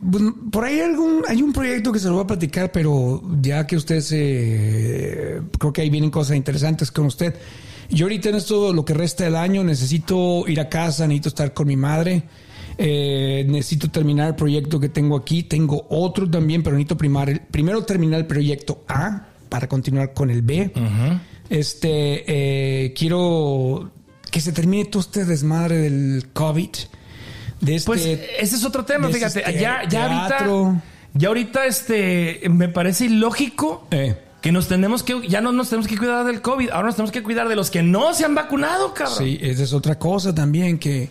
Bueno, por ahí algún, hay un proyecto que se lo voy a platicar, pero ya que usted se... Creo que ahí vienen cosas interesantes con usted. Yo ahorita en esto, lo que resta del año, necesito ir a casa, necesito estar con mi madre. eh, necesito terminar el proyecto que tengo aquí. Tengo otro también, pero necesito primar el- primero terminar el proyecto A para continuar con el B. Este, eh, quiero que se termine todo este desmadre del COVID. De este, Pues ese es otro tema, fíjate. este ya, ya ahorita. Ya ahorita, este. Me parece ilógico. Eh. Que nos tenemos que, ya no nos tenemos que cuidar del COVID, ahora nos tenemos que cuidar de los que no se han vacunado, cabrón. Sí, esa es otra cosa también que,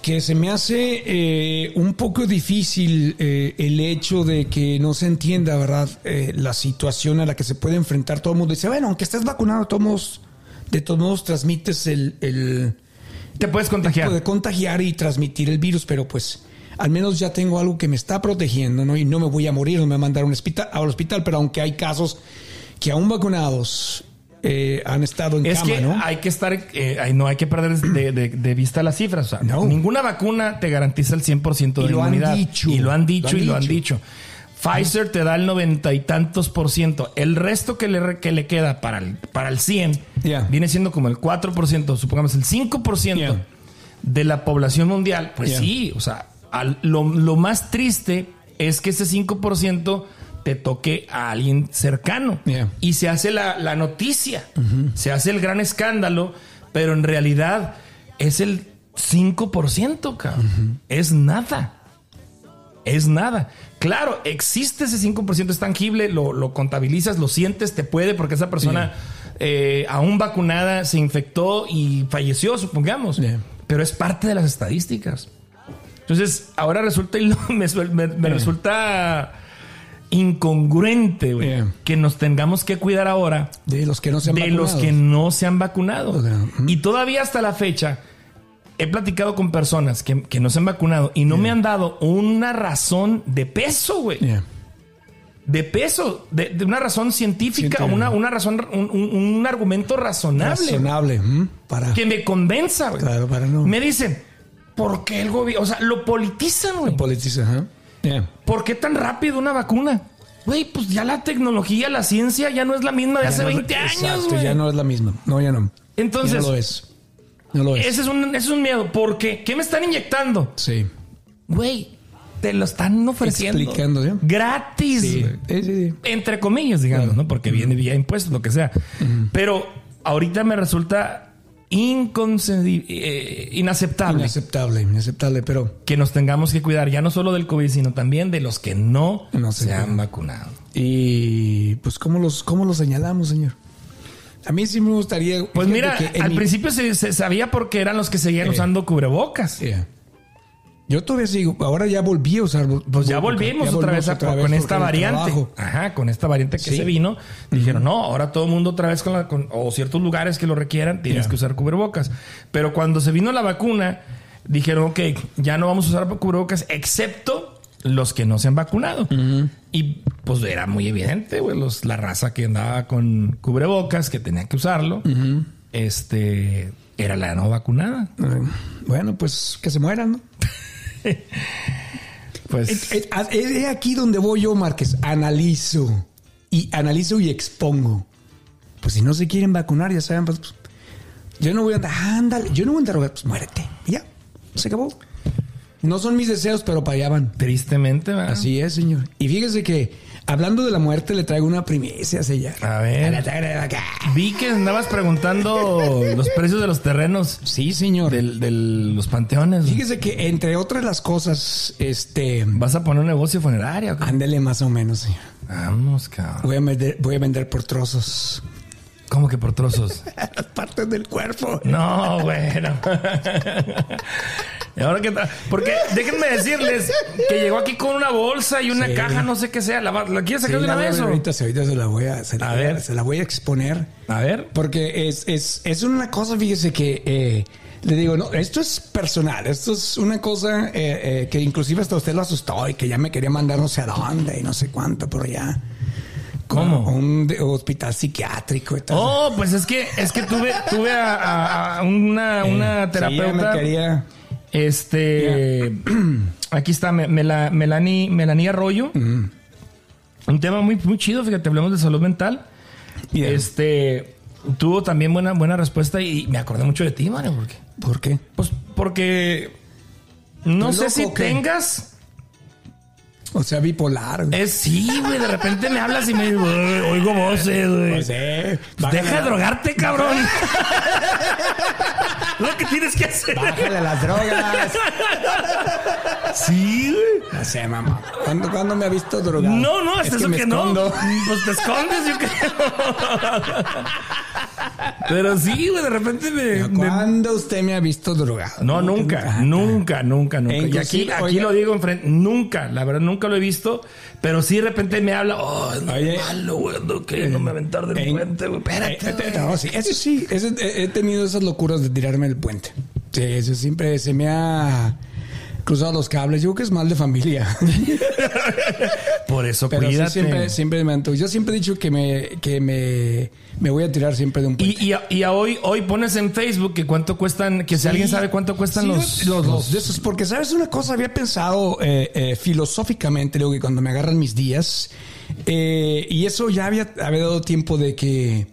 que se me hace eh, un poco difícil eh, el hecho de que no se entienda, ¿verdad? Eh, la situación a la que se puede enfrentar todo el mundo. Dice, bueno, aunque estés vacunado, todos de todos modos transmites el, el Te puedes contagiar. puede contagiar y transmitir el virus, pero pues al menos ya tengo algo que me está protegiendo, ¿no? Y no me voy a morir, no me van a mandar a un hospital, al hospital, pero aunque hay casos que aún vacunados eh, han estado en Es cama, que ¿no? hay que estar, eh, no hay que perder de, de- de vista las cifras. O sea, No. Ninguna vacuna te garantiza el 100% de Y lo han inmunidad. dicho. Y lo han dicho Lo han y lo han dicho. Pfizer te da el noventa y tantos por ciento. El resto que le, que le queda para el, para el 100 Yeah. viene siendo como el 4%, supongamos el 5% Yeah. de la población mundial. Pues Yeah. sí, o sea, al- lo, lo más triste es que ese 5% te toque a alguien cercano. Y se hace la, la noticia, se hace el gran escándalo, pero en realidad es el 5%, cabrón. Es nada. Es nada. Claro, existe ese 5%, es tangible, lo, lo contabilizas, lo sientes, te puede, porque esa persona, eh, aún vacunada, se infectó y falleció, supongamos. Yeah. pero es parte de las estadísticas. Entonces, ahora resulta, y me, resulta incongruente, Yeah. que nos tengamos que cuidar ahora De los que no se han de los vacunado. que no se han vacunado. O sea, ujú. Y todavía hasta la fecha he platicado con personas que, que no se han vacunado y no me han dado una razón de peso, güey. Yeah. De peso, de, de una razón científica, una, una razón, un, un- un argumento razonable Razonable. Para. que me convenza, güey. Claro, para no. Me dicen, ¿por qué el gobierno? O sea, lo politizan, güey. Politiza, ajá. Yeah. ¿Por qué tan rápido una vacuna? Güey, pues ya la tecnología, la ciencia ya no es la misma de hace no- 20 años, güey. ya no es la misma. No, ya no. Entonces- Ya no lo es. No lo es. Ese es un, ese es un miedo. ¿Por qué? ¿Qué me están inyectando? Sí. Güey, te lo están ofreciendo. Explicando, ¿sí? Gratis. Sí. Sí. Entre comillas, digamos, ¿no? Porque viene vía impuestos, lo que sea. Pero ahorita me resulta inconcebi- eh, inaceptable Inaceptable, inaceptable, pero. que nos tengamos que cuidar ya no solo del COVID, sino también de los que no, No se se han vacunado. Y pues, ¿cómo los, cómo los señalamos, señor? A mí sí me gustaría. Pues mira, al mi- principio se, se sabía porque eran los que seguían Eh. usando cubrebocas. Yeah. Yo todavía sigo, ahora ya volví a usar. Pues ya volvimos otra vez, con esta variante. Ajá, con esta variante que Sí. se vino. Dijeron, no, ahora todo el mundo otra vez con la, con- o ciertos lugares que lo requieran, tienes que usar cubrebocas. Pero cuando se vino la vacuna, dijeron, ok, ya no vamos a usar cubrebocas, excepto los que no se han vacunado. Y pues era muy evidente, güey, los- la raza que andaba con cubrebocas, que tenía que usarlo, este, era la no vacunada. Bueno, pues que se mueran, ¿no? Pues... Es, es- es aquí donde voy yo, Márquez. Analizo. Y analizo y expongo. Pues si no se quieren vacunar, ya saben, pues, pues, yo no voy a andar, ándale, yo no voy a andar, pues muérete. Y ya, se acabó. No son mis deseos, pero para allá van. Tristemente, ¿verdad? Así es, señor. Y fíjese que, hablando de la muerte, le traigo una primicia, señor. A ver. Vi que andabas preguntando los precios de los terrenos Sí, señor. del- de los panteones. Fíjese que, entre otras las cosas, este... ¿Vas a poner un negocio funerario? Ándele más o menos, señor. Vamos, cabrón. Voy a vender, voy a vender por trozos. ¿Cómo que por trozos? Las partes del cuerpo. No, bueno. ¿Y ahora qué tal? Porque déjenme decirles que llegó aquí con una bolsa y una Sí. caja, no sé qué sea. ¿La, la quieres sacar Sí, de una vez? ahorita, ahorita se la voy a, se la A ver. se la voy a exponer. A ver. Porque es, es, es una cosa, fíjese que eh, le digo, no, esto es personal, esto es una cosa eh, eh, que inclusive hasta usted lo asustó y que ya me quería mandar no sé a dónde y no sé cuánto por allá. ¿Cómo? Un hospital psiquiátrico y tal. Oh, pues es que es que tuve tuve a, a- a una, una Eh, Sí, terapeuta. ya me quería. Este, aquí está Me- Mela- Melanie, Melanie Arroyo. Un tema muy, muy chido, fíjate, hablamos de salud mental. Yeah. Este, tuvo también buena, buena respuesta y me acordé mucho de ti, Mario, porque, ¿Por qué? pues porque no ¿Estás sé si qué? tengas, O sea, bipolar. güey. es sí, güey, de repente me hablas y me digo, "Uy, oigo voces, güey. Pues, eh, Deja de drogarte, cabrón. Lo que tienes que hacer. Bájale las drogas. Sí, güey. No sé, mamá. ¿Cuándo, cuándo me ha visto drogado? No, no, Es eso me que, no. Pues te escondes, yo creo. Pero sí, güey, de repente me. me- ¿Cuándo usted me ha visto drogado? No, nunca, nunca, nunca, nunca. Y aquí, aquí oiga- lo digo enfrente, nunca, la verdad, nunca lo he visto, pero sí de repente me habla, oh, es Oye. malo, güey, ando queriéndome aventar del En- puente, güey, espérate. Eh, eh, güey". no, sí, eso sí, eso- he tenido esas locuras de tirarme del puente. Sí, eso siempre se me ha cruzado los cables. Yo creo que es mal de familia. Por eso, Pero sí, cuídate. siempre, siempre me anto- Yo siempre he dicho que me, que me, me voy a tirar siempre de un puente. Y, y, a- y a hoy, hoy pones en Facebook que cuánto cuestan, que si alguien sabe cuánto cuestan Sí, los, los, los de esos, porque sabes una cosa, había pensado eh, eh, filosóficamente, luego que cuando me agarran mis días, eh, y eso ya había, había dado tiempo de que,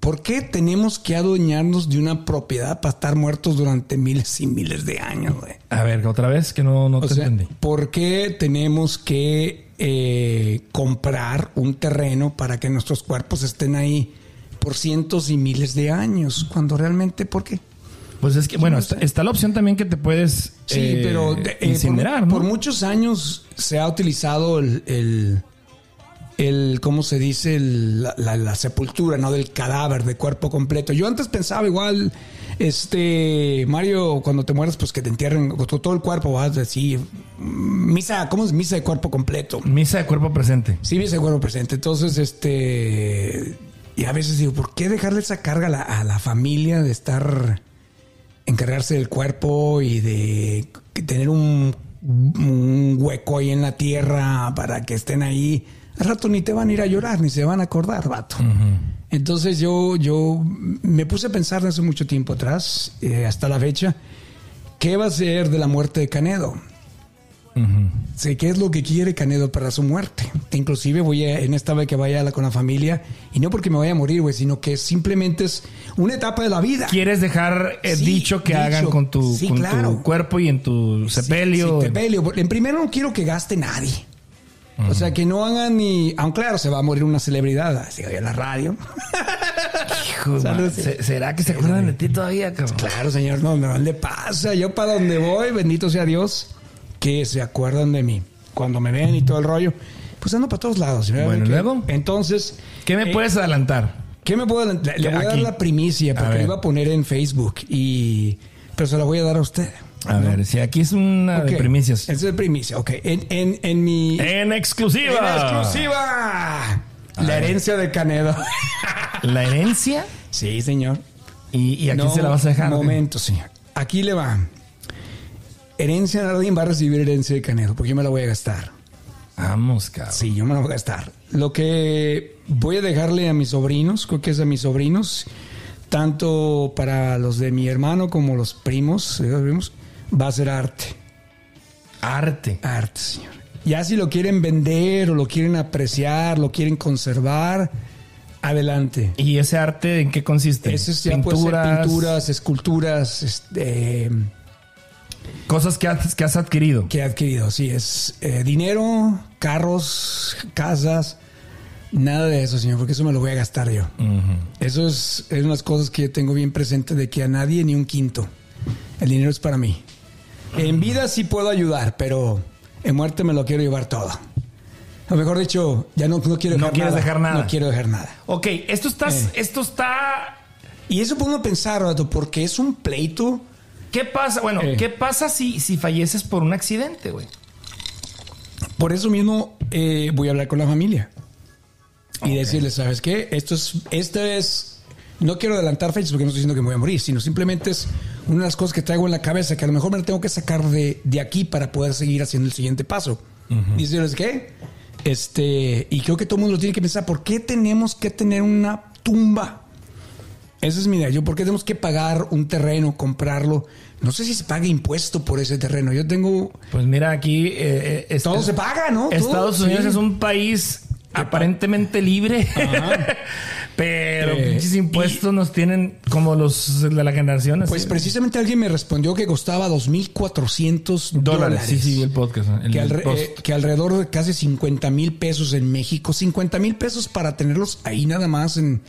¿por qué tenemos que adueñarnos de una propiedad para estar muertos durante miles y miles de años, güey? A ver, otra vez, que no, no te sea, entendí. ¿por qué tenemos que eh, comprar un terreno para que nuestros cuerpos estén ahí por cientos y miles de años? Cuando realmente, ¿por qué? Pues es que, bueno, está, está la opción también que te puedes Sí, eh, pero de- eh, incinerar, por, ¿no? por muchos años se ha utilizado el, el- el ¿cómo se dice? El- la, la- la sepultura, ¿no? Del cadáver, de cuerpo completo. Yo antes pensaba igual, este, Mario, cuando te mueras, pues que te entierren todo el cuerpo, vas a decir, misa, ¿cómo es misa de cuerpo completo? Misa de cuerpo presente. Sí, ese cuerpo presente. Entonces, este. Y a veces digo, ¿por qué dejarle esa carga a la, a la familia de estar. encargarse del cuerpo y de tener un, un hueco ahí en la tierra para que estén ahí? Al rato ni te van a ir a llorar, ni se van a acordar, vato. Entonces yo, yo me puse a pensar hace mucho tiempo atrás, eh, hasta la fecha, ¿qué va a ser de la muerte de Canedo? sé qué es lo que quiere Canedo para su muerte. Inclusive voy a, en esta vez que vaya con la familia, y no porque me vaya a morir, güey, sino que simplemente es una etapa de la vida. ¿Quieres dejar eh, Sí, dicho que dicho. hagan con tu, Sí, con tu claro. cuerpo y en tu sepelio? sí, sepelio. En primero no quiero que gaste nadie. O sea, que no hagan ni... Aunque claro, se va a morir una celebridad. Así que en la radio. Hijo, Salud. man, ¿se- ¿Será que se acuerdan de ti todavía, cabrón? Claro, señor, no, no le pasa. Yo para donde voy, bendito sea Dios, que se acuerdan de mí. Cuando me ven y todo el rollo, pues ando para todos lados. ¿verdad? Bueno, ¿luego? Entonces... ¿Qué me eh, puedes adelantar? ¿Qué me puedo adelantar? Le, voy a dar la primicia A porque le iba a poner en Facebook y... Pero se la voy a dar a usted. A ver, si aquí es una de Ok, primicias. Esa es de primicia, ok. En, en, en mi... En exclusiva. En exclusiva. La herencia de Canedo. La herencia. sí, señor. ¿Y, y aquí No, se la vas a dejar? Momento, señor. Aquí le va. Herencia, nadie va a recibir herencia de Canedo porque yo me la voy a gastar. Vamos, cabrón. Sí, yo me la voy a gastar. Lo que voy a dejarle a mis sobrinos, creo que es a mis sobrinos, tanto para los de mi hermano como los primos, ¿eh? Va a ser arte. Arte. Arte, señor. Ya si lo quieren vender o lo quieren apreciar, lo quieren conservar, adelante. ¿Y ese arte en qué consiste? Eso es puede ser pinturas, esculturas, este, Cosas que has, que has adquirido. que he adquirido. Sí, es eh, dinero, carros, casas, nada de eso, señor, porque eso me lo voy a gastar yo. Eso es, es unas cosas que yo tengo bien presente de que a nadie ni un quinto. El dinero es para mí. En vida sí puedo ayudar, pero en muerte me lo quiero llevar todo. O mejor dicho, ya no, no quiero No dejar quieres nada. dejar nada. No quiero dejar nada. Ok, esto está, Eh. esto está. Y eso pongo a pensar, Vato, porque es un pleito. ¿Qué pasa? Bueno, Eh. ¿qué pasa si, si falleces por un accidente, güey? Por eso mismo eh, voy a hablar con la familia. Y decirles, ¿sabes qué? Esto es, esto es. No quiero adelantar fechas porque no estoy diciendo que me voy a morir, sino simplemente es una de las cosas que traigo en la cabeza que a lo mejor me la tengo que sacar de, de aquí para poder seguir haciendo el siguiente paso. Y decirles, ¿qué? Este, y creo que todo el mundo lo tiene que pensar, ¿por qué tenemos que tener una tumba? Esa es mi idea. Yo, ¿por qué tenemos que pagar un terreno, comprarlo? No sé si se paga impuesto por ese terreno. Yo tengo. Pues mira, aquí. eh, eh, Todo es- se paga, ¿no? Todo, Estados Unidos sí. es un país aparentemente libre, pero Eh, pinches impuestos nos tienen como los de la generación. así. Pues precisamente alguien me respondió que costaba 2.400 dólares. dólares. Sí, sí, el podcast. el que, alre- post. eh, que alrededor de casi 50 mil pesos en México. 50 mil pesos para tenerlos ahí nada más en,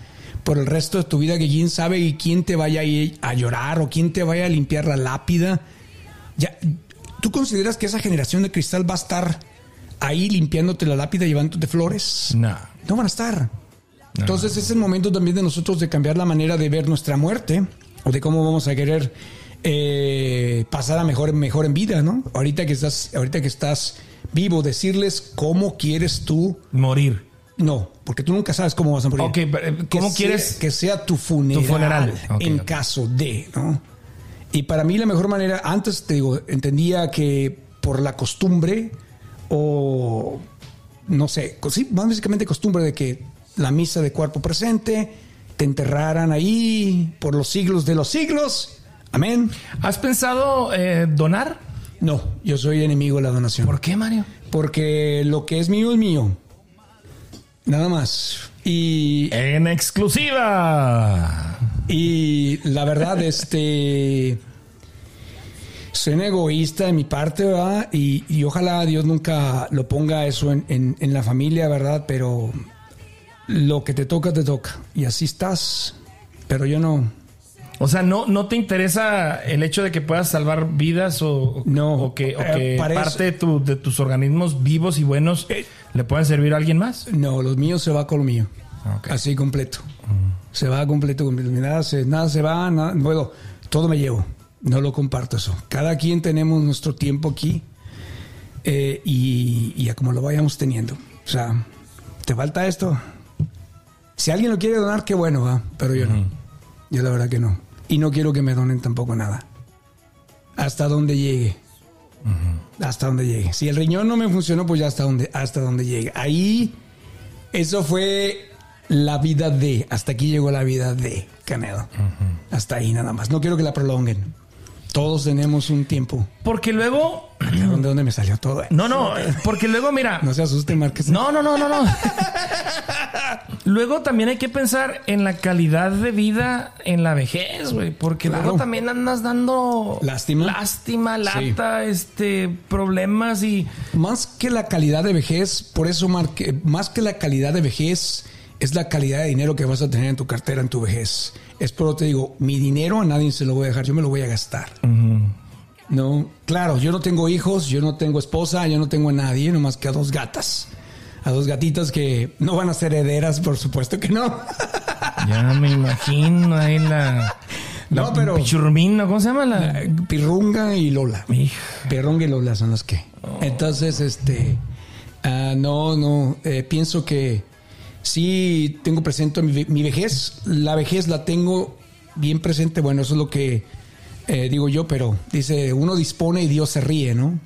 por el resto de tu vida. Que quién sabe y quién te vaya a llorar o quién te vaya a limpiar la lápida. Ya, ¿Tú consideras que esa generación de cristal va a estar ahí limpiándote la lápida, llevándote flores? No. No van a estar. Entonces es el momento también de nosotros de cambiar la manera de ver nuestra muerte o de cómo vamos a querer eh, pasar a mejor, mejor en vida, ¿no? Ahorita que estás, ahorita que estás vivo, decirles cómo quieres tú. Morir. No, porque tú nunca sabes cómo vas a morir. Ok, pero, eh, Que ¿cómo sea- quieres que sea tu funeral, tu funeral? En caso de, ¿no? Y para mí la mejor manera, antes te digo, entendía que por la costumbre o no sé, sí, más básicamente costumbre de que la misa de cuerpo presente te enterraran ahí por los siglos de los siglos. Amén. ¿Has pensado eh, donar? No, yo soy enemigo de la donación. ¿Por qué, Mario? Porque lo que es mío es mío. Nada más. Y En exclusiva. Y la verdad, este. Un egoísta de mi parte, ¿verdad? Y, y ojalá Dios nunca lo ponga eso en, en- en la familia, ¿verdad? Pero lo que te toca, te toca. Y así estás. Pero yo no. O sea, ¿no, ¿no te interesa el hecho de que puedas salvar vidas o, No, o que, o eh, que parte de, tu- de tus organismos vivos y buenos Eh. le puedan servir a alguien más? No, los míos se va con lo mío. Ok. Así completo. Se va completo, completo. Nada se, nada se va, nada, bueno, todo me llevo. No lo comparto eso. Cada quien tenemos nuestro tiempo aquí eh, y, y a como lo vayamos teniendo. O sea, ¿te falta esto? Si alguien lo quiere donar, qué bueno, va. Pero yo no. Yo la verdad que no. Y no quiero que me donen tampoco nada. Hasta donde llegue. Hasta donde llegue. Si el riñón no me funcionó, pues ya hasta donde, hasta donde llegue. Ahí, eso fue la vida de. Hasta aquí llegó la vida de Canedo. Hasta ahí nada más. No quiero que la prolonguen. Todos tenemos un tiempo. Porque luego... ¿De dónde me salió todo? No, no, porque luego, mira... No se asuste, Márquez. No, no, no, no, no. Luego también hay que pensar en la calidad de vida en la vejez, güey. Porque Claro. luego también andas dando Lástima. lástima, Sí. lata, este, problemas y. Más que la calidad de vejez, por eso marque, más que la calidad de vejez, es la calidad de dinero que vas a tener en tu cartera en tu vejez. Es por eso te digo, mi dinero a nadie se lo voy a dejar, yo me lo voy a gastar. No, claro, yo no tengo hijos, yo no tengo esposa, yo no tengo a nadie, nomás que a dos gatas. A dos gatitas que no van a ser herederas, por supuesto que no. Ya me imagino ahí la. No, la pero- Pichurmina, ¿cómo se llama la.? Pirrunga y Lola. Hija. Pirrunga y Lola son los que. Entonces, este. ah, no, no. eh, pienso que sí tengo presente mi, ve- mi vejez. La vejez la tengo bien presente. Bueno, eso es lo que eh, digo yo, pero dice: uno dispone y Dios se ríe, ¿no?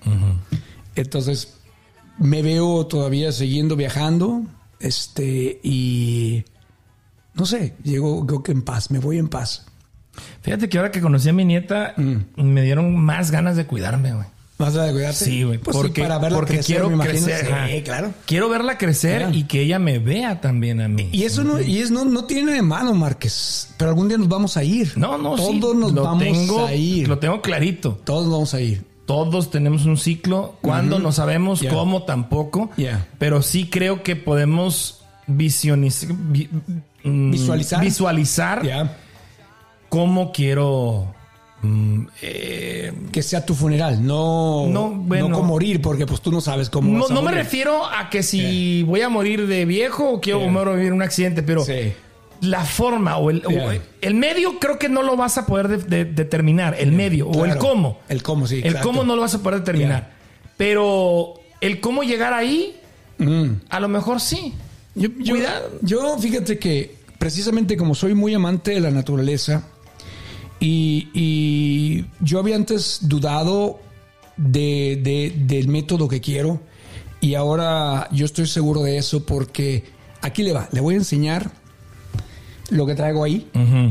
Entonces, me veo todavía siguiendo viajando. Este, y. No sé, llego creo que en paz, me voy en paz. Fíjate que ahora que conocí a mi nieta, Mm. me dieron más ganas de cuidarme, güey. ¿Vas a cuidarte? Sí, güey. Pues sí, porque para verla porque crecer, quiero me imagino. crecer. Sí, claro. Quiero verla crecer Claro. y que ella me vea también a mí. Y eso no, y es no, no tiene nada de malo, Márquez. Pero algún día nos vamos a ir. No, no, sí. Todos nos lo vamos tengo, a ir. Lo tengo clarito. Todos vamos a ir. Todos tenemos un ciclo. Cuándo no sabemos, Yeah. cómo tampoco. Yeah. Pero sí creo que podemos visionizar, Visualizar. visualizar Ya. cómo quiero. Mm, eh, Que sea tu funeral, no, No, bueno. no como morir, porque pues tú no sabes cómo. no, vas a no me refiero a que si voy a morir de viejo o quiero Yeah. morir en un accidente, pero Sí. la forma o el, o el medio creo que no lo vas a poder de- de- determinar, el medio o el cómo. El cómo, sí. El exacto. cómo no lo vas a poder determinar. Pero el cómo llegar ahí, Mm. a lo mejor sí. Yo, yo, fíjate que precisamente como soy muy amante de la naturaleza y, yo había antes dudado de- del método que quiero. Y ahora yo estoy seguro de eso porque aquí le va, le voy a enseñar lo que traigo ahí.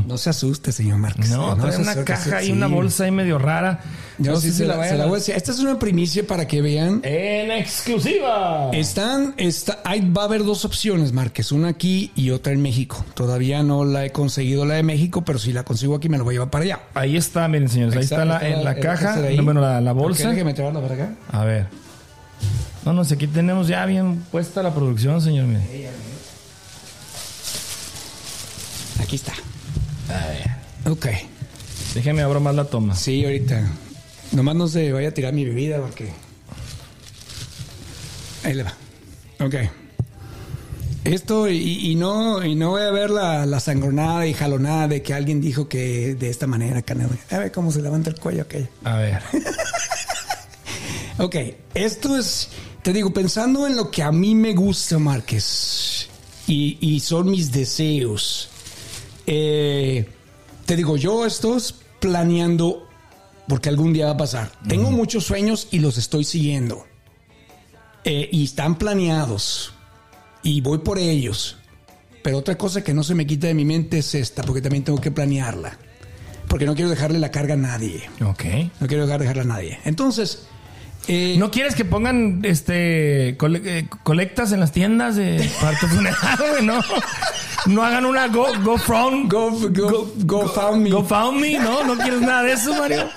No se asuste, señor Márquez. No, trae se una caja y una bolsa ahí medio rara. Yo No sí si se la, se la voy a decir. Esta es una primicia para que vean. En exclusiva. Están, está, ahí va a haber dos opciones, Márquez, una aquí y otra en México. Todavía no la he conseguido la de México, pero si la consigo aquí me la voy a llevar para allá. Ahí está, miren señores, ahí está, la, en la el- caja, no, bueno, la, la bolsa. déjeme traerla para acá. A ver. No, no sé, aquí tenemos ya bien puesta la producción, señor. mire. Aquí está. A ver. Ok. Déjeme abro más la toma. Sí, ahorita. Nomás no se vaya a tirar mi bebida porque. Ahí le va. Ok. Esto, y, y no, y no voy a ver la, la sangronada y jalonada de que alguien dijo que de esta manera, Canelo. A ver cómo se levanta el cuello aquello. A ver. Ok, esto es, te digo, pensando en lo que a mí me gusta, Márquez, y, y son mis deseos. Eh, te digo, yo estoy planeando porque algún día va a pasar. Tengo muchos sueños y los estoy siguiendo. Eh, y están planeados. Y voy por ellos. Pero otra cosa que no se me quita de mi mente es esta, porque también tengo que planearla. Porque no quiero dejarle la carga a nadie. Ok. No quiero dejar dejarla a nadie. Entonces, eh, ¿No quieres que pongan este cole- eh, colectas en las tiendas de para tu funeral, güey? No. No hagan una go, go from Go, go, go, found me. Go found me, ¿no? ¿No quieres nada de eso, Mario?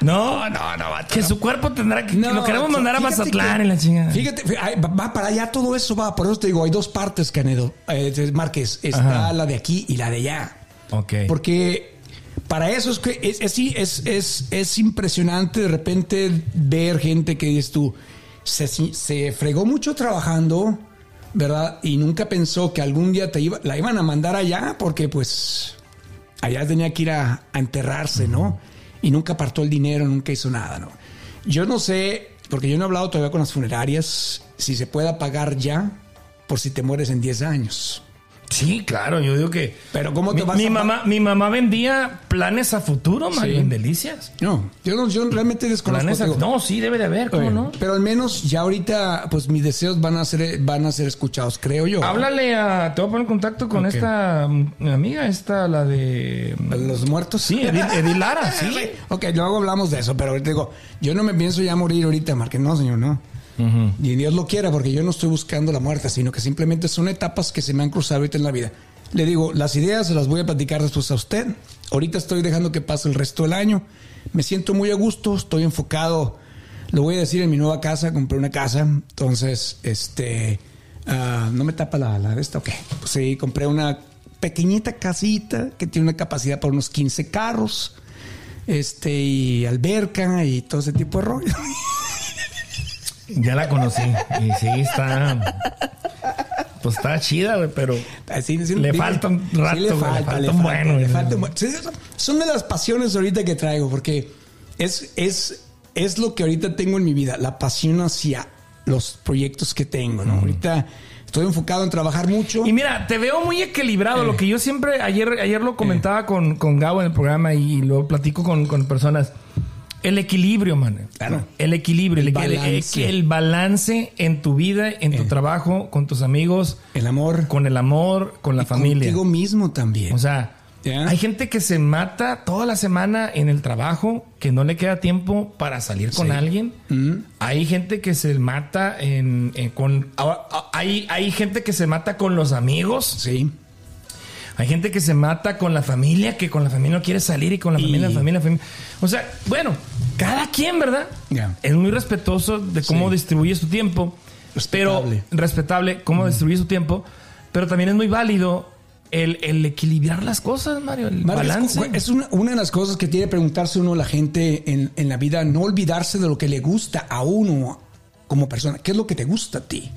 No, no, no. Que su cuerpo tendrá que... No, lo queremos mandar a Mazatlán en la chingada. Fíjate, va, para allá todo eso, va. Por eso te digo, hay dos partes, Canedo. Eh, Márquez, está Ajá. la de aquí y la de allá. Ok. Porque para eso es que es, es, es, es impresionante de repente ver gente que dices tú, se, se fregó mucho trabajando, ¿verdad? Y nunca pensó que algún día te iba, la iban a mandar allá porque pues allá tenía que ir a, a enterrarse, ¿no? Y nunca apartó el dinero, nunca hizo nada, ¿no? Yo no sé, porque yo no he hablado todavía con las funerarias, si se pueda pagar ya por si te mueres en 10 años. Sí, claro, yo digo que. Pero ¿cómo te mi, vas mi a- mamá, mi mamá vendía planes a futuro, Mario, Sí. en delicias. No, yo, no, yo realmente desconozco. Planes a, no, sí, debe de haber, ¿cómo Oye, no? Pero al menos ya ahorita, pues mis deseos van a ser, van a ser escuchados, creo yo. Háblale a. Te voy a poner en contacto con esta mm, amiga, esta, la de. ¿A Los muertos. Sí, Edith, Edith Lara, sí. Ok, luego hablamos de eso, pero ahorita digo, yo no me pienso ya morir ahorita, Marque, no, señor, no. Y Dios lo quiera, porque yo no estoy buscando la muerte, sino que simplemente son etapas que se me han cruzado ahorita en la vida. Le digo, las ideas se las voy a platicar después a usted. Ahorita estoy dejando que pase el resto del año. Me siento muy a gusto, estoy enfocado. Lo voy a decir en mi nueva casa, compré una casa, entonces, este, ah, no me tapa la, la de esta, ok. Pues sí, compré una pequeñita casita que tiene una capacidad para unos 15 carros, este, y alberca y todo ese tipo de rollo. Ya la conocí. Y sí, está. Pues está chida, güey, pero. Sí, Le falta un rato, sí le güey, le falta, falta le un bueno, le güey. falta un buen- sí, son- de las pasiones ahorita que traigo, porque es, es, es lo que ahorita tengo en mi vida, la pasión hacia los proyectos que tengo, ¿no? Ahorita estoy enfocado en trabajar mucho. Y mira, te veo muy equilibrado. Lo que yo siempre, ayer, ayer lo comentaba con, con Gabo en el programa y lo platico con, con personas. El equilibrio, man. Claro. El equilibrio, el, El balance. el balance en tu vida, en tu Eh. trabajo, con tus amigos, el amor. con el amor, con la familia. Contigo mismo también. O sea, hay gente que se mata toda la semana en el trabajo, que no le queda tiempo para salir con Sí. alguien. Mm. Hay gente que se mata en, en- con hay, hay gente que se mata con los amigos. sí. Hay gente que se mata con la familia, que con la familia no quiere salir y con la Y- familia, la familia, la familia. O sea, bueno, cada quien, ¿verdad? Ya. Es muy respetuoso de cómo Sí. distribuye su tiempo. Respetable. Pero respetable cómo distribuye su tiempo. Pero también es muy válido el, el equilibrar las cosas, Mario. El balance. Es una, una de las cosas que tiene que preguntarse uno la gente en, en la vida, no olvidarse de lo que le gusta a uno como persona. ¿Qué es lo que te gusta a ti?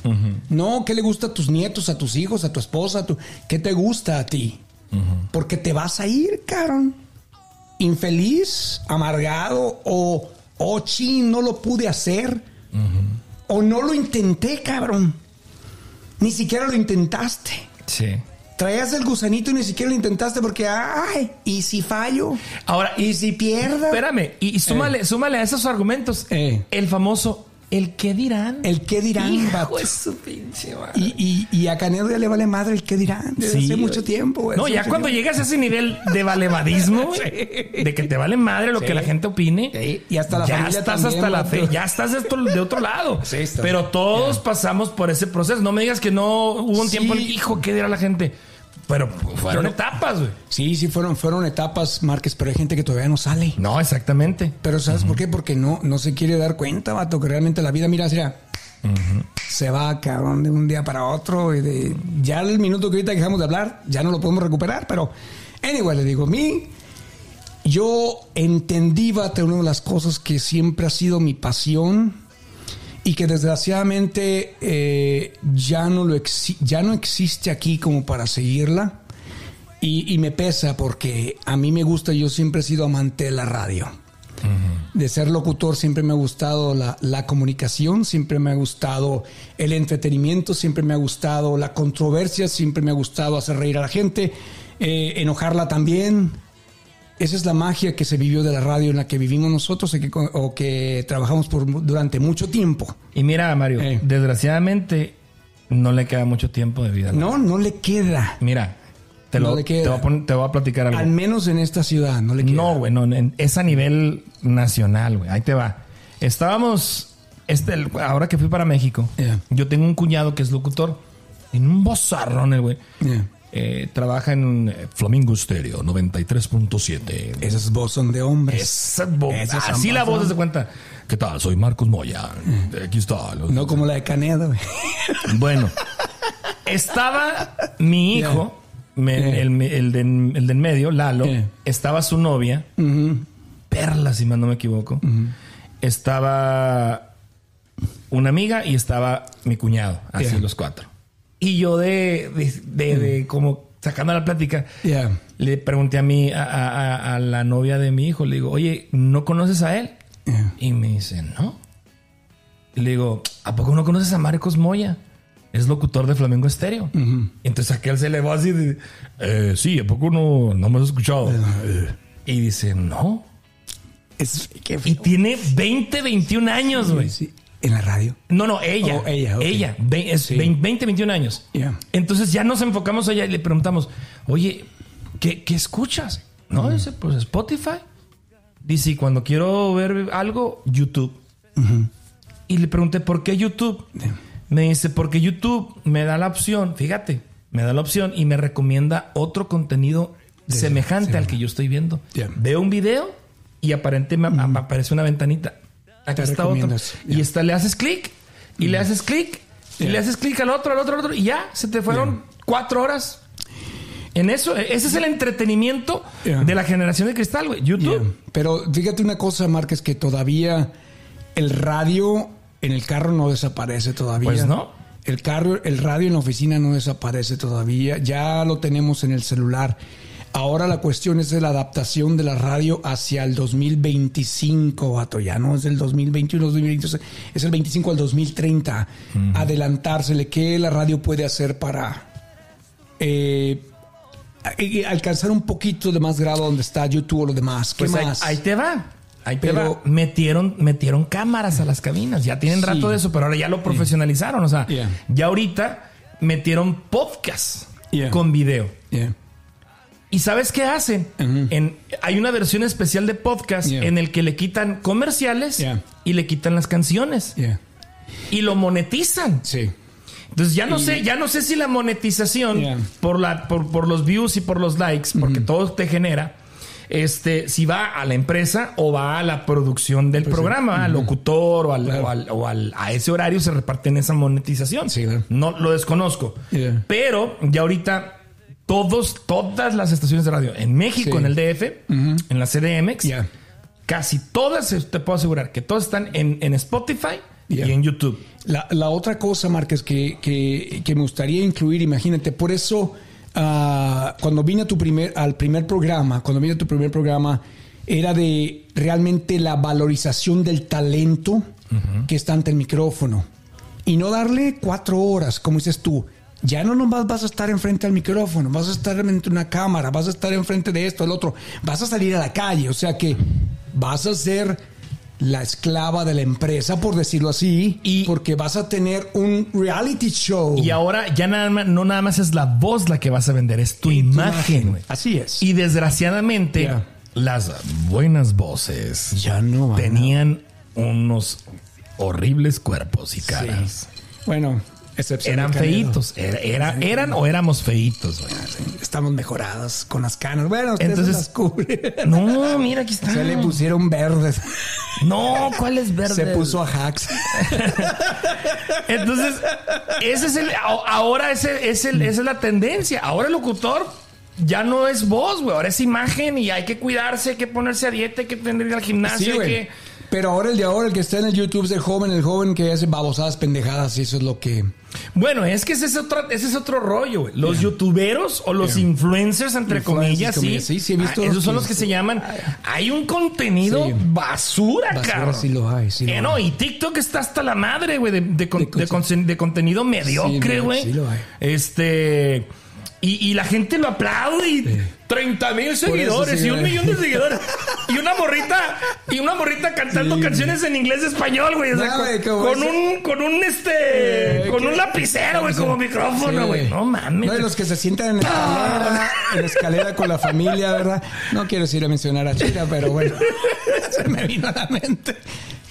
No, ¿qué le gusta a tus nietos, a tus hijos, a tu esposa? A tu, ¿Qué te gusta a ti? Porque te vas a ir, cabrón. Infeliz, amargado o, o chin, no lo pude hacer. O no lo intenté, cabrón. Ni siquiera lo intentaste. Sí. Traías el gusanito y ni siquiera lo intentaste porque, ay, ¿y si fallo? Ahora, ¿Y si pierdo? Espérame, y, y súmale, súmale a esos argumentos Eh. el famoso, el qué dirán. El qué dirán, Hijo vato. de su pinche madre. Y, y, y a Canedo ya le vale madre el qué dirán. Desde Sí, hace mucho tiempo, güey. No, ya cuando tiempo. llegas a ese nivel de valevadismo, de que te vale madre lo Sí. que la gente opine, Sí, y hasta la ya familia estás también, hasta la fe, ya estás de, esto- de otro lado. Sí, está. Pero todos pasamos por ese proceso. No me digas que no hubo un Sí. tiempo en el hijo, ¿qué dirá la gente? Pero fueron etapas, güey. Sí, sí, fueron, fueron etapas, Márquez, pero hay gente que todavía no sale. No, exactamente. Pero ¿sabes por qué? Porque no, no se quiere dar cuenta, vato, que realmente la vida, mira, mira, se va, cabrón, de un día para otro. Y de, ya el minuto que ahorita dejamos de hablar, ya no lo podemos recuperar, pero, anyway, le digo, a mí, yo entendí, vato, una de las cosas que siempre ha sido mi pasión y que desgraciadamente eh, ya, no lo exi- ya no existe aquí como para seguirla. Y, y me pesa porque a mí me gusta, yo siempre he sido amante de la radio. De ser locutor siempre me ha gustado la, la comunicación, siempre me ha gustado el entretenimiento, siempre me ha gustado la controversia, siempre me ha gustado hacer reír a la gente, eh, enojarla también. Esa es la magia que se vivió de la radio en la que vivimos nosotros que- o que trabajamos por, durante mucho tiempo. Y mira, Mario, Eh. desgraciadamente no le queda mucho tiempo de vida. No, no le queda. Mira, te, No lo, le queda. te, voy a pon- te voy a platicar algo. Al menos en esta ciudad, no le queda. No, güey, no, es a nivel nacional, güey. Ahí te va. Estábamos, este, el- ahora que fui para México, Yeah. yo tengo un cuñado que es locutor, en un bozarrón, el güey. Yeah. Eh, trabaja en eh, Flamingo Stereo 93.7. Esas voz son de hombres. Esa voz, son así la voz, voz se cuenta. ¿Qué tal? Soy Marcos Moya. Aquí está. No como la de Canedo. Bueno, estaba mi hijo me- el, el de, el de en medio, Lalo, estaba su novia. Perla, si más no me equivoco. Estaba una amiga y estaba mi cuñado, así los cuatro. Y yo de, de, de- de como sacando la plática, Yeah. le pregunté a mí, a, a- a- a la novia de mi hijo, le digo, oye, ¿no conoces a él? Yeah. Y me dice, no. Y le digo, ¿a poco no conoces a Marcos Moya? Es locutor de Flamengo Estéreo. Y entonces aquel se elevó así, de, "Eh, sí, ¿a poco no, no me has escuchado? Y dice, no. Es, Y tiene 20, 21 años, güey. Sí, En la radio. No, no, ella. Oh, ella, ok. Ella. Ve- es Sí. 20, 20, 21 años. Yeah. Entonces ya nos enfocamos a ella y le preguntamos, oye, ¿qué, qué escuchas? No, dice, pues Spotify. Dice, cuando quiero ver algo, YouTube. Y le pregunté, ¿por qué YouTube? Me dice, porque YouTube me da la opción, fíjate, me da la opción y me recomienda otro contenido De- semejante sí. al que yo estoy viendo. Yeah. Veo un video y aparentemente me aparece una ventanita. Te está otro. Y yeah. está, le haces clic y le haces clic y Yeah. le haces clic al otro, al otro, al otro y ya, se te fueron cuatro horas. En eso, ese es el entretenimiento de la generación de cristal, güey. YouTube. Pero fíjate una cosa, Márquez, que todavía el radio en el carro no desaparece todavía. Pues no. El carro, el radio en la oficina no desaparece todavía. Ya lo tenemos en el celular. Ahora la cuestión es de la adaptación de la radio hacia el 2025, vato. Ya no es el 2021, 2022, es el 25 al 2030. Adelantársele. ¿Qué la radio puede hacer para eh, alcanzar un poquito de más grado donde está YouTube o lo demás? ¿Qué Pues ahí, más? ahí te va. Ahí te Pero- va. Metieron, metieron cámaras a las cabinas. Ya tienen Sí. rato de eso, pero ahora ya lo profesionalizaron. O sea, Yeah. ya ahorita metieron podcast Yeah. con video. Yeah. ¿Y sabes qué hacen? En, hay una versión especial de podcast Yeah. en el que le quitan comerciales Yeah. y le quitan las canciones Yeah. y lo monetizan. Sí. Entonces ya no Y- sé, ya no sé si la monetización por la por, por los views y por los likes, porque todo te genera, este, si va a la empresa o va a la producción del Pues sí. programa, al locutor o al, Claro. o al- o al- a ese horario se reparten esa monetización. Sí, claro. No lo desconozco. Pero ya ahorita todos, todas las estaciones de radio en México, Sí. en el DF, en la CDMX, Yeah. casi todas, te puedo asegurar que todas están en, en Spotify Yeah. y en YouTube. La, la otra cosa, Márquez, que, que- que me gustaría incluir, imagínate, por eso ah, cuando vine a tu primer, al primer programa, cuando vine a tu primer programa, era de realmente la valorización del talento que está ante el micrófono. Y no darle cuatro horas, como dices tú. Ya no nomás vas a estar enfrente al micrófono, vas a estar enfrente de una cámara, vas a estar enfrente de esto, el otro, vas a salir a la calle, o sea que vas a ser la esclava de la empresa, por decirlo así, Y- porque vas a tener un reality show. Y ahora ya nada más, no nada más es la voz la que vas a vender, es tu imagen. Así es. Y desgraciadamente, las buenas voces ya no tenían unos horribles cuerpos y caras. Bueno, Eran feitos. Era, era- eran o éramos feitos, güey. Estamos mejorados con las canas. Bueno, ustedes Entonces- las cubren. No, mira, aquí está. Se le pusieron verdes. No, ¿cuál es verde? Se puso a hacks. Entonces, ese es el. Ahora ese, es el- esa es la tendencia. Ahora el locutor ya no es voz, güey. Ahora es imagen y hay que cuidarse, hay que ponerse a dieta, hay que tener ir al gimnasio, Sí, hay que. Pero ahora el de ahora, el que está en el YouTube es el joven, el joven que hace babosadas pendejadas y eso es lo que... Bueno, es que ese es otro, ese es otro rollo, güey. Los youtuberos o los Yeah. influencers, entre Influencers, comillas, sí. comillas. Sí, sí, he visto Ah, Esos son los que se llaman. Hay un contenido Sí. basura, Basura, cabrón. sí lo hay, sí lo Eh, hay. no, y TikTok está hasta la madre, güey, de, de con- De con- contenido mediocre, güey. sí lo hay. Este. Y, y la gente lo aplaude y 30 mil seguidores y un millón de seguidores. y una morrita, y una morrita cantando Sí. canciones en inglés y español, güey. O sea, No, con, un, con un este, Eh, con un lapicero, güey, como micrófono, Sí, güey. No mames. No, y los que se sientan en escalera, en la escalera con la familia, ¿verdad? No quiero ir a mencionar a Chira, pero bueno, se me vino a la mente.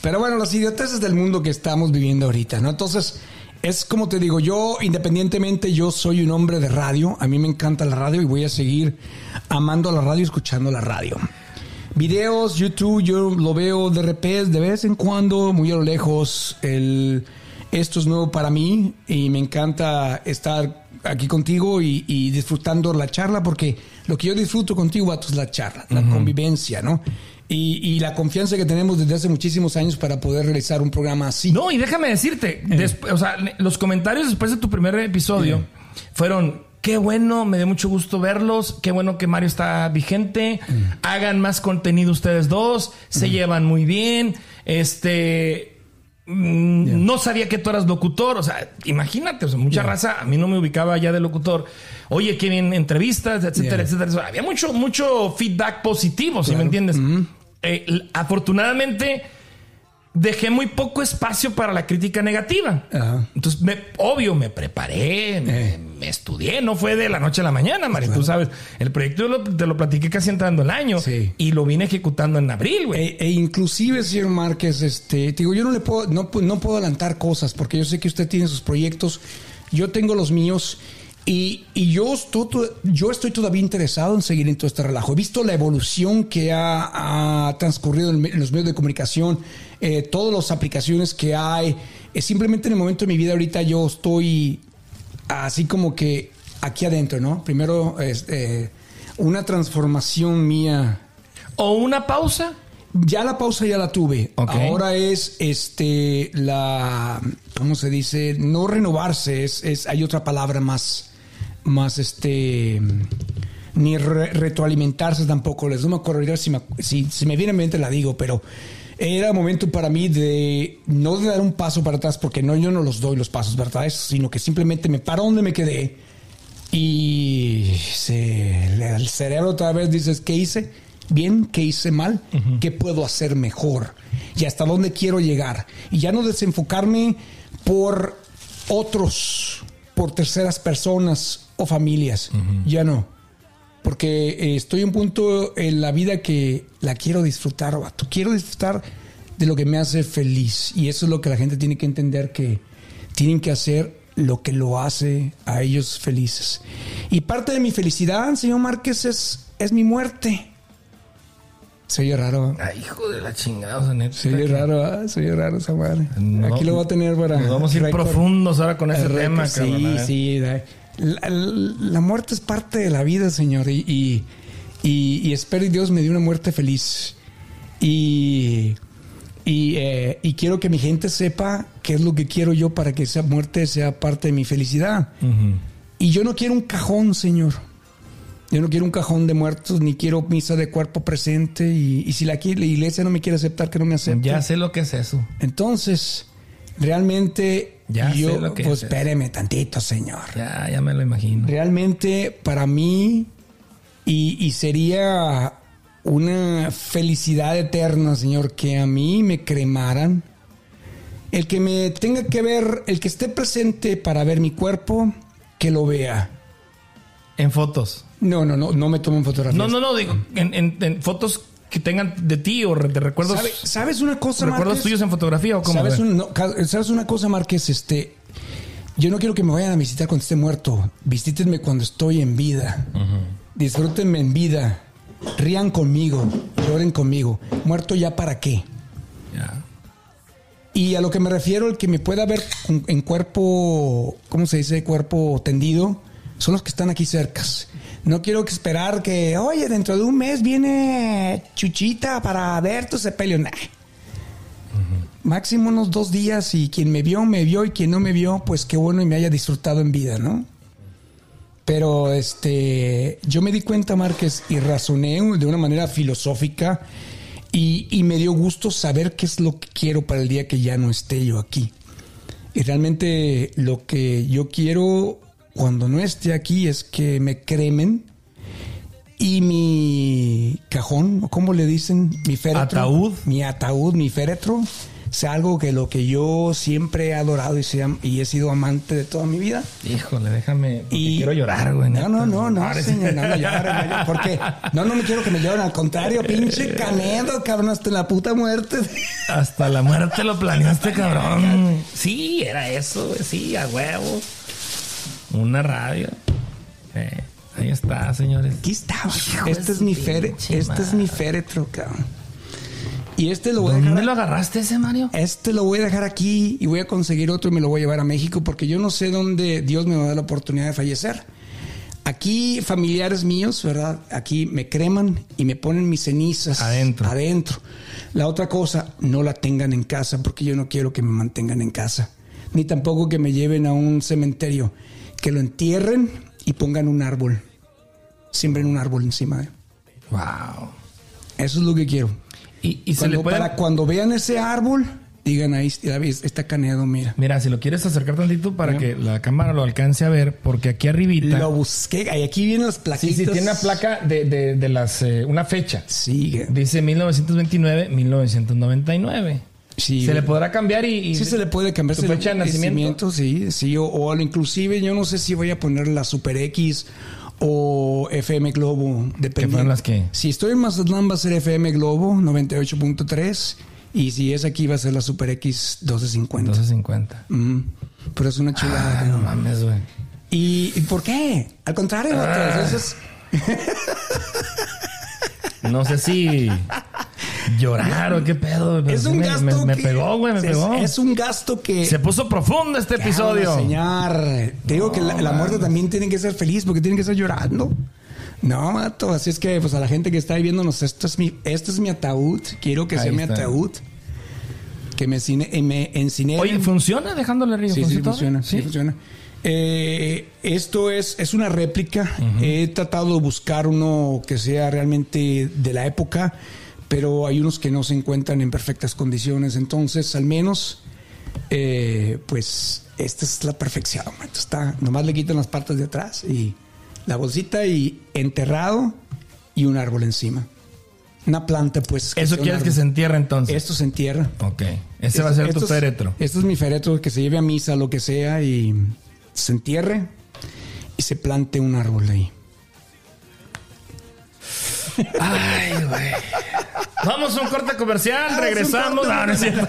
Pero bueno, los idioteces del mundo que estamos viviendo ahorita, ¿no? Entonces, es como te digo, yo independientemente, yo soy un hombre de radio, a mí me encanta la radio y voy a seguir amando la radio y escuchando la radio. Videos, YouTube, yo lo veo de repente, de vez en cuando, muy a lo lejos. El, Esto es nuevo para mí y me encanta estar aquí contigo y, y disfrutando la charla porque lo que yo disfruto contigo, vato, es la charla, la convivencia, ¿no? Y, y la confianza que tenemos desde hace muchísimos años para poder realizar un programa así. No, y déjame decirte, desp- o sea, los comentarios después de tu primer episodio fueron, qué bueno, me dio mucho gusto verlos, qué bueno que Mario está vigente, hagan más contenido ustedes dos, se llevan muy bien, este... mm, No sabía que tú eras locutor, o sea, imagínate, o sea, mucha raza, a mí no me ubicaba ya de locutor. Oye, qué bien entrevistas, etcétera, Yeah. etcétera. O sea, había mucho, mucho feedback positivo, si me entiendes. Eh, afortunadamente, dejé muy poco espacio para la crítica negativa. Ajá. Entonces, me- obvio, me preparé, me, Eh. me estudié, no fue de la noche a la mañana, Mari. Tú sabes, el proyecto lo- te lo platiqué casi entrando el año Sí. y lo vine ejecutando en abril, güey. E, e inclusive, señor Márquez, este, te digo, yo no le puedo, no, no puedo adelantar cosas porque yo sé que usted tiene sus proyectos, yo tengo los míos y, y yo, estoy, to- yo estoy todavía interesado en seguir en todo este relajo. He visto la evolución que ha, ha transcurrido en, los medios de comunicación, eh, todas las aplicaciones que hay. Eh, simplemente en el momento de mi vida ahorita yo estoy así como que aquí adentro, ¿no? Primero, este, una transformación mía O una pausa. ya la pausa ya la tuve. Ahora es este la ¿cómo se dice? No renovarse, es, es hay otra palabra más más este ni re- retroalimentarse tampoco. Les no me acuerdo ahorita si me, si, si me viene en mente la digo, pero era momento para mí de no de dar un paso para atrás porque no yo no los doy los pasos para atrás, sino que simplemente me paro donde me quedé y se, el cerebro otra vez dices, ¿qué hice? Bien, ¿qué hice mal? ¿Qué puedo hacer mejor? ¿Y hasta dónde quiero llegar? Y ya no desenfocarme por otros, por terceras personas o familias. Ya no. Porque eh, estoy en un punto en la vida que la quiero disfrutar, vato. Quiero disfrutar de lo que me hace feliz. Y eso es lo que la gente tiene que entender que tienen que hacer lo que lo hace a ellos felices. Y parte de mi felicidad, señor Márquez, es, es mi muerte. Se oye raro. ¿eh? Ay, hijo de la chingada, o sea, neta Se oye raro, ¿eh? se oye raro esa madre. No, Aquí lo voy a tener para. Nos vamos a ir profundos ahora con ese tema, cabrón. Sí, ver. sí. La, muerte es parte de la vida, señor. Y, y, y- y espero y Dios me dé una muerte feliz. Y, y, eh, y quiero que mi gente sepa qué es lo que quiero yo para que esa muerte sea parte de mi felicidad. Y yo no quiero un cajón, señor. Yo no quiero un cajón de muertos, ni quiero misa de cuerpo presente. Y, y si la, la iglesia no me quiere aceptar, que no me acepte. Ya sé lo que es eso. Entonces, realmente Ya yo, sé lo que pues es. espéreme tantito, señor. Ya, ya me lo imagino. Realmente para mí y, y sería una felicidad eterna, señor, que a mí me cremaran. El que me tenga que ver, el que esté presente para ver mi cuerpo, que lo vea. En fotos. No, no, no, no me tomen fotografías. No, no, no, digo, en, en- en fotos que tengan de ti o de recuerdos. ¿Sabe- ¿Sabes una cosa, ¿Recuerdos Márquez? tuyos en fotografía o cómo? ¿Sabes, A ver. un- no, ca- ¿Sabes una cosa, Márquez? Este, yo no quiero que me vayan a visitar cuando esté muerto. Visítenme cuando estoy en vida. Disfrútenme en vida. Rían conmigo. Lloren conmigo. Muerto ya para qué. Ya. Y a lo que me refiero, el que me pueda ver en cuerpo, ¿cómo se dice? Cuerpo tendido, son los que están aquí cercas. No quiero que esperar que, oye, dentro de un mes viene Chuchita para ver tu sepelio. Máximo unos dos días y quien me vio, me vio y quien no me vio, pues qué bueno y me haya disfrutado en vida, ¿no? Pero este, yo me di cuenta, Márquez, y razoné de una manera filosófica y, y me dio gusto saber qué es lo que quiero para el día que ya no esté yo aquí. Y realmente lo que yo quiero cuando no esté aquí es que me cremen y mi cajón, o como le dicen, mi féretro. Ataúd. Mi ataúd, mi féretro, sea algo que lo que yo siempre he adorado y, sea- y he sido amante de toda mi vida. Híjole, déjame. Y- quiero llorar, güey. No, no, no, no, señor, no, no llore, porque no, no me quiero que me lloren, al contrario, pinche canedo, cabrón, hasta la puta muerte. Hasta la muerte lo planeaste, cabrón. Sí, era eso. Sí, a huevo. Una radio. Eh, ahí está, señores. Aquí estaba, de este es mi féretro, este es mi féretro, cabrón. Y este lo voy a ¿Dónde dejar. lo agarraste ese, Mario? Este lo voy a dejar aquí y voy a conseguir otro y me lo voy a llevar a México porque yo no sé dónde Dios me va a dar la oportunidad de fallecer. Aquí familiares míos, ¿verdad? Aquí me creman y me ponen mis cenizas Adentro. Adentro. La otra cosa, no la tengan en casa porque yo no quiero que me mantengan en casa. Ni tampoco que me lleven a un cementerio. Que lo entierren y pongan un árbol. Siembren un árbol encima de. Wow. Eso es lo que quiero. Y, y se Cuando, puede... Para cuando vean ese árbol, digan ahí, ves, está caneado, mira. Mira, si lo quieres acercar tantito para que la cámara lo alcance a ver, porque aquí arribita... Lo busqué. Ahí aquí vienen las Sí, plaquitas. sí, tiene una placa de, de, de las... eh, una fecha. Sí, Dice 1929-1999. Sí. Se le podrá cambiar y... y- Sí se le puede cambiar ¿Tu fecha de nacimiento? sí, sí, o, o inclusive yo no sé si voy a poner la Super X o FM Globo, dependiendo. fueron las que? Si estoy en Mazatlán va a ser FM Globo 98.3 y si es aquí va a ser la Super X 1250. 1250. Mm, pero es una chulada. Ah, no mames, güey. ¿Y, y por qué? Al contrario, Ah. vato, eso es- No sé si llorar o qué pedo. es un me, gasto me- me que- pegó, güey, me es- pegó. Es un gasto que Se puso profundo este episodio. Señor, te digo que la, la muerte también tiene que ser feliz porque tiene que estar llorando. No, mato. Así es que, pues a la gente que está ahí viéndonos, esto es mi, este es mi ataúd. Quiero que Ahí sea mi ataúd. Que me, cine, eh, me encine. Oye, ¿funciona dejándole río? Sí, sí, funciona. Sí, funciona. Eh, esto es, es una réplica. He tratado de buscar uno que sea realmente de la época, pero hay unos que no se encuentran en perfectas condiciones. Entonces, al menos, eh, pues, esta es la perfección. Está, nomás le quitan las partes de atrás y la bolsita y enterrado y un árbol encima. Una planta, pues. Eso quieres que se entierre entonces. Esto se entierra. Ok. Ese va a ser tu féretro. Esto es mi féretro, que se lleve a misa, lo que sea, y se entierre y se plante un árbol ahí. Ay, güey. Vamos a un corte comercial, regresamos. un corte No, no es cierto.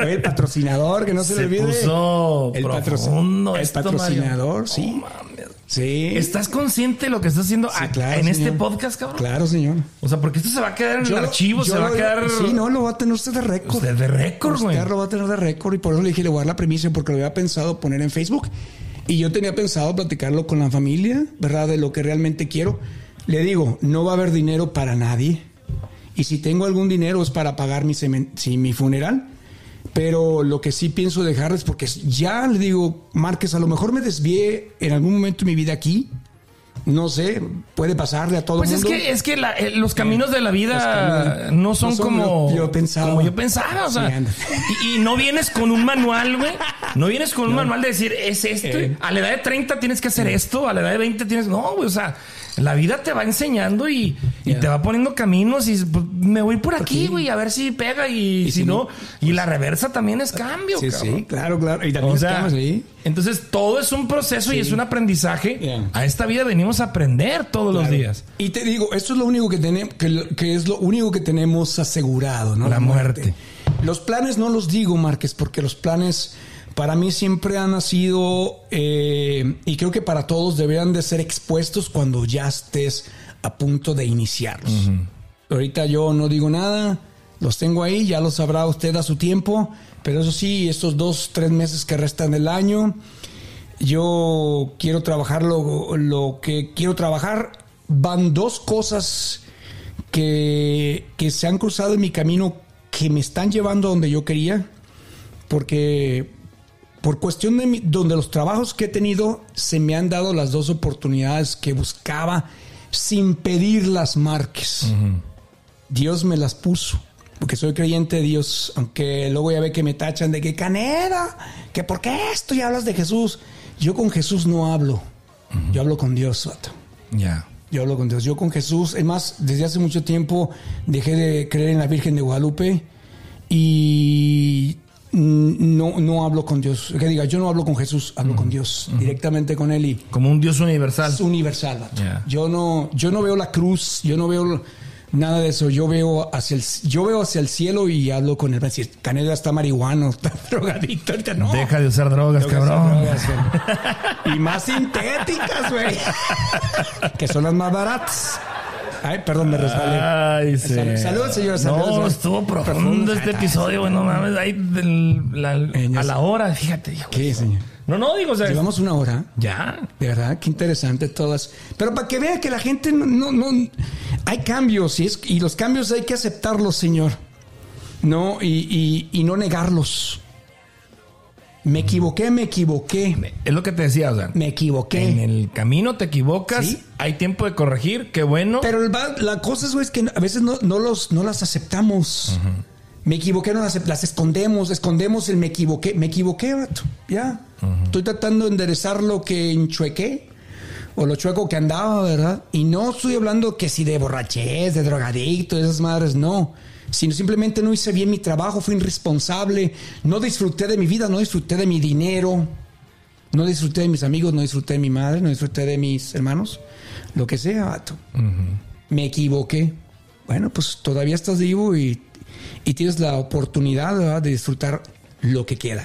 Oye, el patrocinador, que no se, Se le olvide. puso el, profundo el esto, patrocinador, Mario. sí. Mames. Sí. ¿Estás consciente de lo que estás haciendo Sí, claro, en este podcast, cabrón? Claro, señor. O sea, porque esto se va a quedar en el lo- archivo, yo se va a quedar. Sí, no, lo va a tener usted de récord. Usted de récord, güey. Usted lo va a tener de récord y por eso le dije, le voy a dar la premisa porque lo había pensado poner en Facebook. Y yo tenía pensado platicarlo con la familia, ¿verdad? De lo que realmente quiero. Le digo, no va a haber dinero para nadie. Y si tengo algún dinero es para pagar mi, semen- sí, mi funeral. Pero lo que sí pienso dejarles, porque ya le digo, Márquez, a lo mejor me desvié en algún momento de mi vida aquí. No sé, puede pasarle a todo Pues el es mundo. que, es que la- eh, los caminos de la vida caminos no son no son como yo pensaba. como yo pensaba. O sea, y, y no vienes con un manual, güey. No vienes con un manual de decir, es esto. Eh. A la edad de 30 tienes que hacer esto. A la edad de 20 tienes. No, güey. O sea, la vida te va enseñando y, te va poniendo caminos. Y pues, me voy por aquí, güey, a ver si pega. Y, si, si no, y la reversa también es cambio, Sí, cabrón. sí, claro, claro. Y también O sea, ahí. entonces todo es un proceso y es un aprendizaje. Yeah. A esta vida venimos a aprender todos los días. Y te digo, esto es lo único que tenemos, que, es lo único que tenemos asegurado, ¿no? La muerte. Los planes no los digo, Márquez, porque los planes para mí siempre han sido, eh, y creo que para todos deberían de ser expuestos cuando ya estés a punto de iniciarlos. Ahorita yo no digo nada, los tengo ahí, ya lo sabrá usted a su tiempo, pero eso sí, estos dos, tres meses que restan del año, yo quiero trabajar lo, lo que quiero trabajar. Van dos cosas que, que se han cruzado en mi camino que me están llevando a donde yo quería. Porque por cuestión de mi- donde los trabajos que he tenido se me han dado las dos oportunidades que buscaba sin pedir las marques. Dios me las puso. Porque soy creyente de Dios, aunque luego ya ve que me tachan de que caneda, que por qué esto y hablas de Jesús. Yo con Jesús no hablo. Yo hablo con Dios, vato. Ya. Yo hablo con Dios. Yo con Jesús, es más, desde hace mucho tiempo dejé de creer en la Virgen de Guadalupe y no, no hablo con Dios. Que diga, yo no hablo con Jesús, hablo con Dios, directamente con Él y Como un Dios universal. es universal. vato. Yo no, yo no veo la cruz, yo no veo nada de eso. Yo veo hacia el, yo veo hacia el cielo y hablo con él. Decir, Canela está marihuano, está drogadicto. Ahorita no. Deja de usar drogas, Drogas, cabrón. drogas, güey. y más sintéticas, güey. que son las más baratas. Ay, perdón, me resbalé. Ay, sí. Salud, salud, señor, salud, No, estuvo profundo este episodio, güey. No mames, ahí del- la- Eh, a la hora, fíjate, hijo. ¿Qué, señor? No, no, digo, o sea, Llevamos una hora. ya. De verdad, qué interesante todas. Pero para que vea que la gente no, no, no- hay cambios y, es, y los cambios hay que aceptarlos, señor. No, y, y- y no negarlos. Me equivoqué, me equivoqué, Es lo que te decía, o sea, me equivoqué. en el camino te equivocas, Sí. hay tiempo de corregir, qué bueno. Pero el la cosa es, güey, es que a veces no, no los, no las aceptamos. Me equivoqué, no las, las escondemos, escondemos el me equivoqué. Me equivoqué, vato. Ya. Estoy tratando de enderezar lo que enchuequé o lo chueco que andaba, ¿verdad? Y no estoy hablando que si de borrachez, de drogadicto, de esas madres, no. Sino simplemente no hice bien mi trabajo, fui irresponsable, no disfruté de mi vida, no disfruté de mi dinero, no disfruté de mis amigos, no disfruté de mi madre, no disfruté de mis hermanos, lo que sea, vato. Me equivoqué. Bueno, pues todavía estás vivo y, y tienes la oportunidad ¿verdad? de disfrutar lo que queda.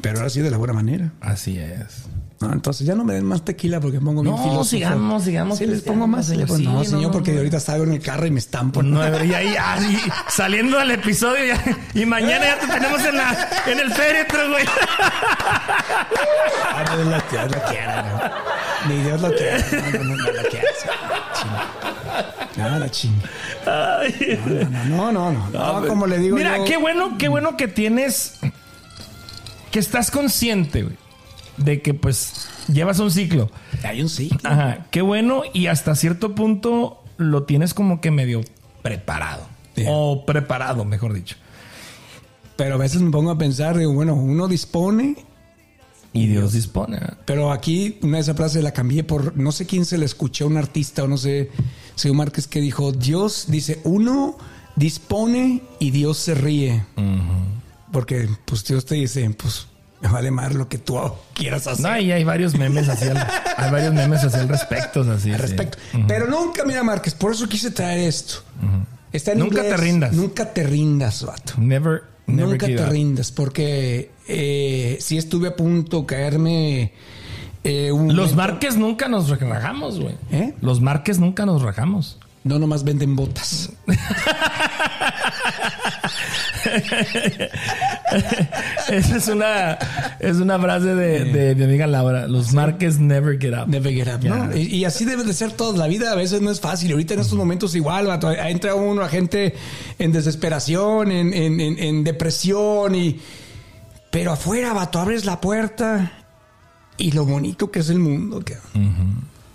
Pero ahora sí de la buena manera. Así es. No, entonces ya no me den más tequila porque pongo bien No, sigamos, sigamos Sí, les pongo más. señor. Pues no, Sí, señor, no, porque no. ahorita salgo en el carro y me estampo. Nueve, y ahí, ahí, saliendo del episodio ya- y mañana ya te tenemos en, la, en el féretro, güey. Ah, no, Dios lo, Dios lo quiera, no. Ni Dios lo quiera. No, no, no, no lo quiera. No, la chinga. No, no, no, no. no, no, como le digo Mira, yo- qué bueno, qué bueno que tienes, que estás consciente, güey, de que pues llevas un ciclo. Hay un sí. Ajá, qué bueno y hasta cierto punto lo tienes como que medio preparado. O preparado, mejor dicho. Pero a veces me pongo a pensar, digo, bueno, uno dispone, Y Dios dispone. pero aquí una de esas frases la cambié por, no sé quién se la escuché, a un artista o no sé, Señor Márquez, que dijo, Dios, dice, uno dispone y Dios se ríe. Porque pues Dios te dice, pues me vale más lo que tú quieras hacer. No, y hay varios memes al, hay varios memes así al respecto. Así, al sí. respecto. Pero nunca, mira, Márquez, por eso quise traer esto. Está en Nunca inglés. te rindas. Nunca te rindas, vato. Never, never Nunca te up. rindas, porque eh, sí estuve a punto de caerme. eh, un Los Marques nunca nos rajamos, güey. ¿Eh? Los Marques nunca nos rajamos. No, nomás venden botas. Esa es una, es una frase de, de mi amiga Laura. Los Marques never get up. Never get up. Y, y así debe de ser toda la vida. A veces no es fácil. Ahorita en estos momentos igual, vato, entra uno a gente en desesperación, en, en- en- en depresión y... Pero afuera, vato, abres la puerta y lo bonito que es el mundo. Que...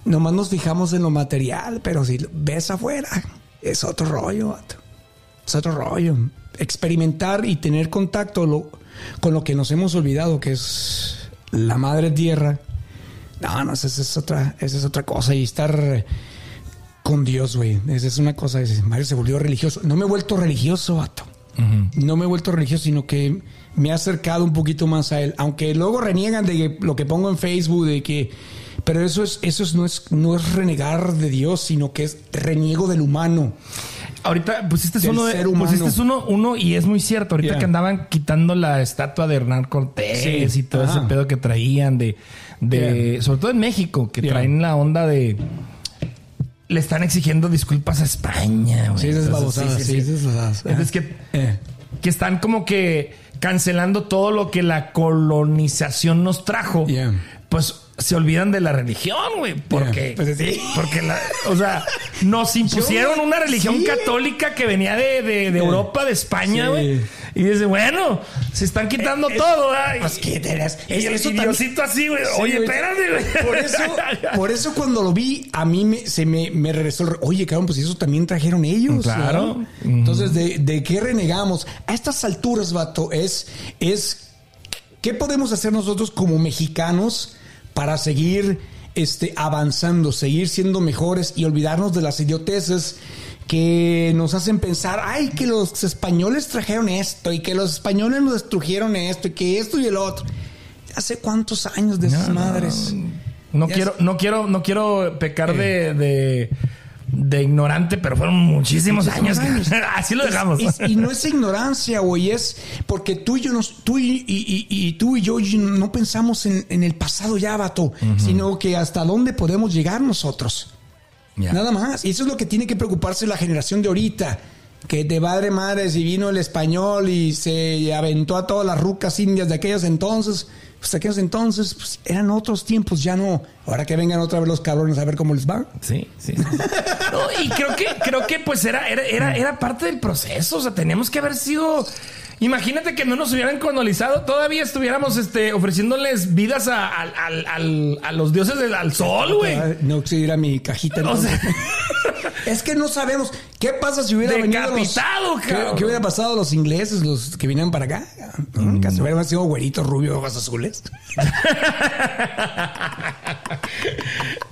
Nomás nos fijamos en lo material, pero si ves afuera, es otro rollo, vato. Es otro rollo. Experimentar y tener contacto lo- con lo que nos hemos olvidado, que es la madre tierra. No, no, esa es otra, esa es otra cosa. Y estar con Dios, güey. Esa es una cosa. Mario se volvió religioso. No me he vuelto religioso, vato. No me he vuelto religioso, sino que me he acercado un poquito más a él. Aunque luego reniegan de que- lo que pongo en Facebook, de que. Pero eso es, eso es, no es, no es renegar de Dios, sino que es reniego del humano. Ahorita pusiste Del uno, de, pusiste uno, uno y es muy cierto. Ahorita Yeah. que andaban quitando la estatua de Hernán Cortés Sí. y todo Ajá. ese pedo que traían de, de Yeah. sobre todo en México, que Yeah. traen la onda de le están exigiendo disculpas a España. güey. Sí, esas babosadas, sí, esas babosadas. Entonces que, Eh. que están como que cancelando todo lo que la colonización nos trajo. Pues se olvidan de la religión, güey. Porque, Yeah. Pues sí. porque la, o sea, nos impusieron Yo- una religión sí. católica que venía de, de- de. Europa, de España, Sí. güey. Y dice, bueno, se están quitando Eh, todo, ¿verdad? Pues qué tenés. Y Eso y Diosito así, güey. Oye, espérate, güey. Por eso, por eso cuando lo vi, a mí me, se me, me regresó. Oye, cabrón, pues eso también trajeron ellos. Claro. ¿no? Entonces, ¿de, de qué renegamos? A estas alturas, vato, es, es ¿qué podemos hacer nosotros como mexicanos para seguir este, avanzando, seguir siendo mejores y olvidarnos de las idioteces que nos hacen pensar, ay, que los españoles trajeron esto y que los españoles nos destruyeron esto y que esto y el otro. Hace cuántos años de esas No, madres. No quiero, no quiero, no quiero pecar de, de, de ignorante, pero fueron muchísimos, años. años. Así lo dejamos. Y, y no es ignorancia, güey, es porque tú y yo, nos, tú y, y- y- y tú y yo no pensamos en, en el pasado ya, vato, sino que hasta dónde podemos llegar nosotros. Nada más. Y eso es lo que tiene que preocuparse la generación de ahorita. Que de padre madre, si vino el español y se aventó a todas las rucas indias de aquellos entonces, pues aquellos entonces pues, eran otros tiempos, ya no. Ahora que vengan otra vez los cabrones a ver cómo les va. Sí, sí. sí. No, y creo que, creo que pues era, era, era, era parte del proceso. O sea, teníamos que haber sido. Imagínate que no nos hubieran colonizado, todavía estuviéramos este, ofreciéndoles vidas a, al- al- al- a los dioses del al sol, güey. No quisiera mi cajita. O entonces. sea, Es que no sabemos qué pasa si hubiera venido los, Decapitado, ¿qué, cabrón. qué hubiera pasado a los ingleses, los que vinieron para acá? ¿No? Que se hubieran sido güeritos, rubios, ojos azules.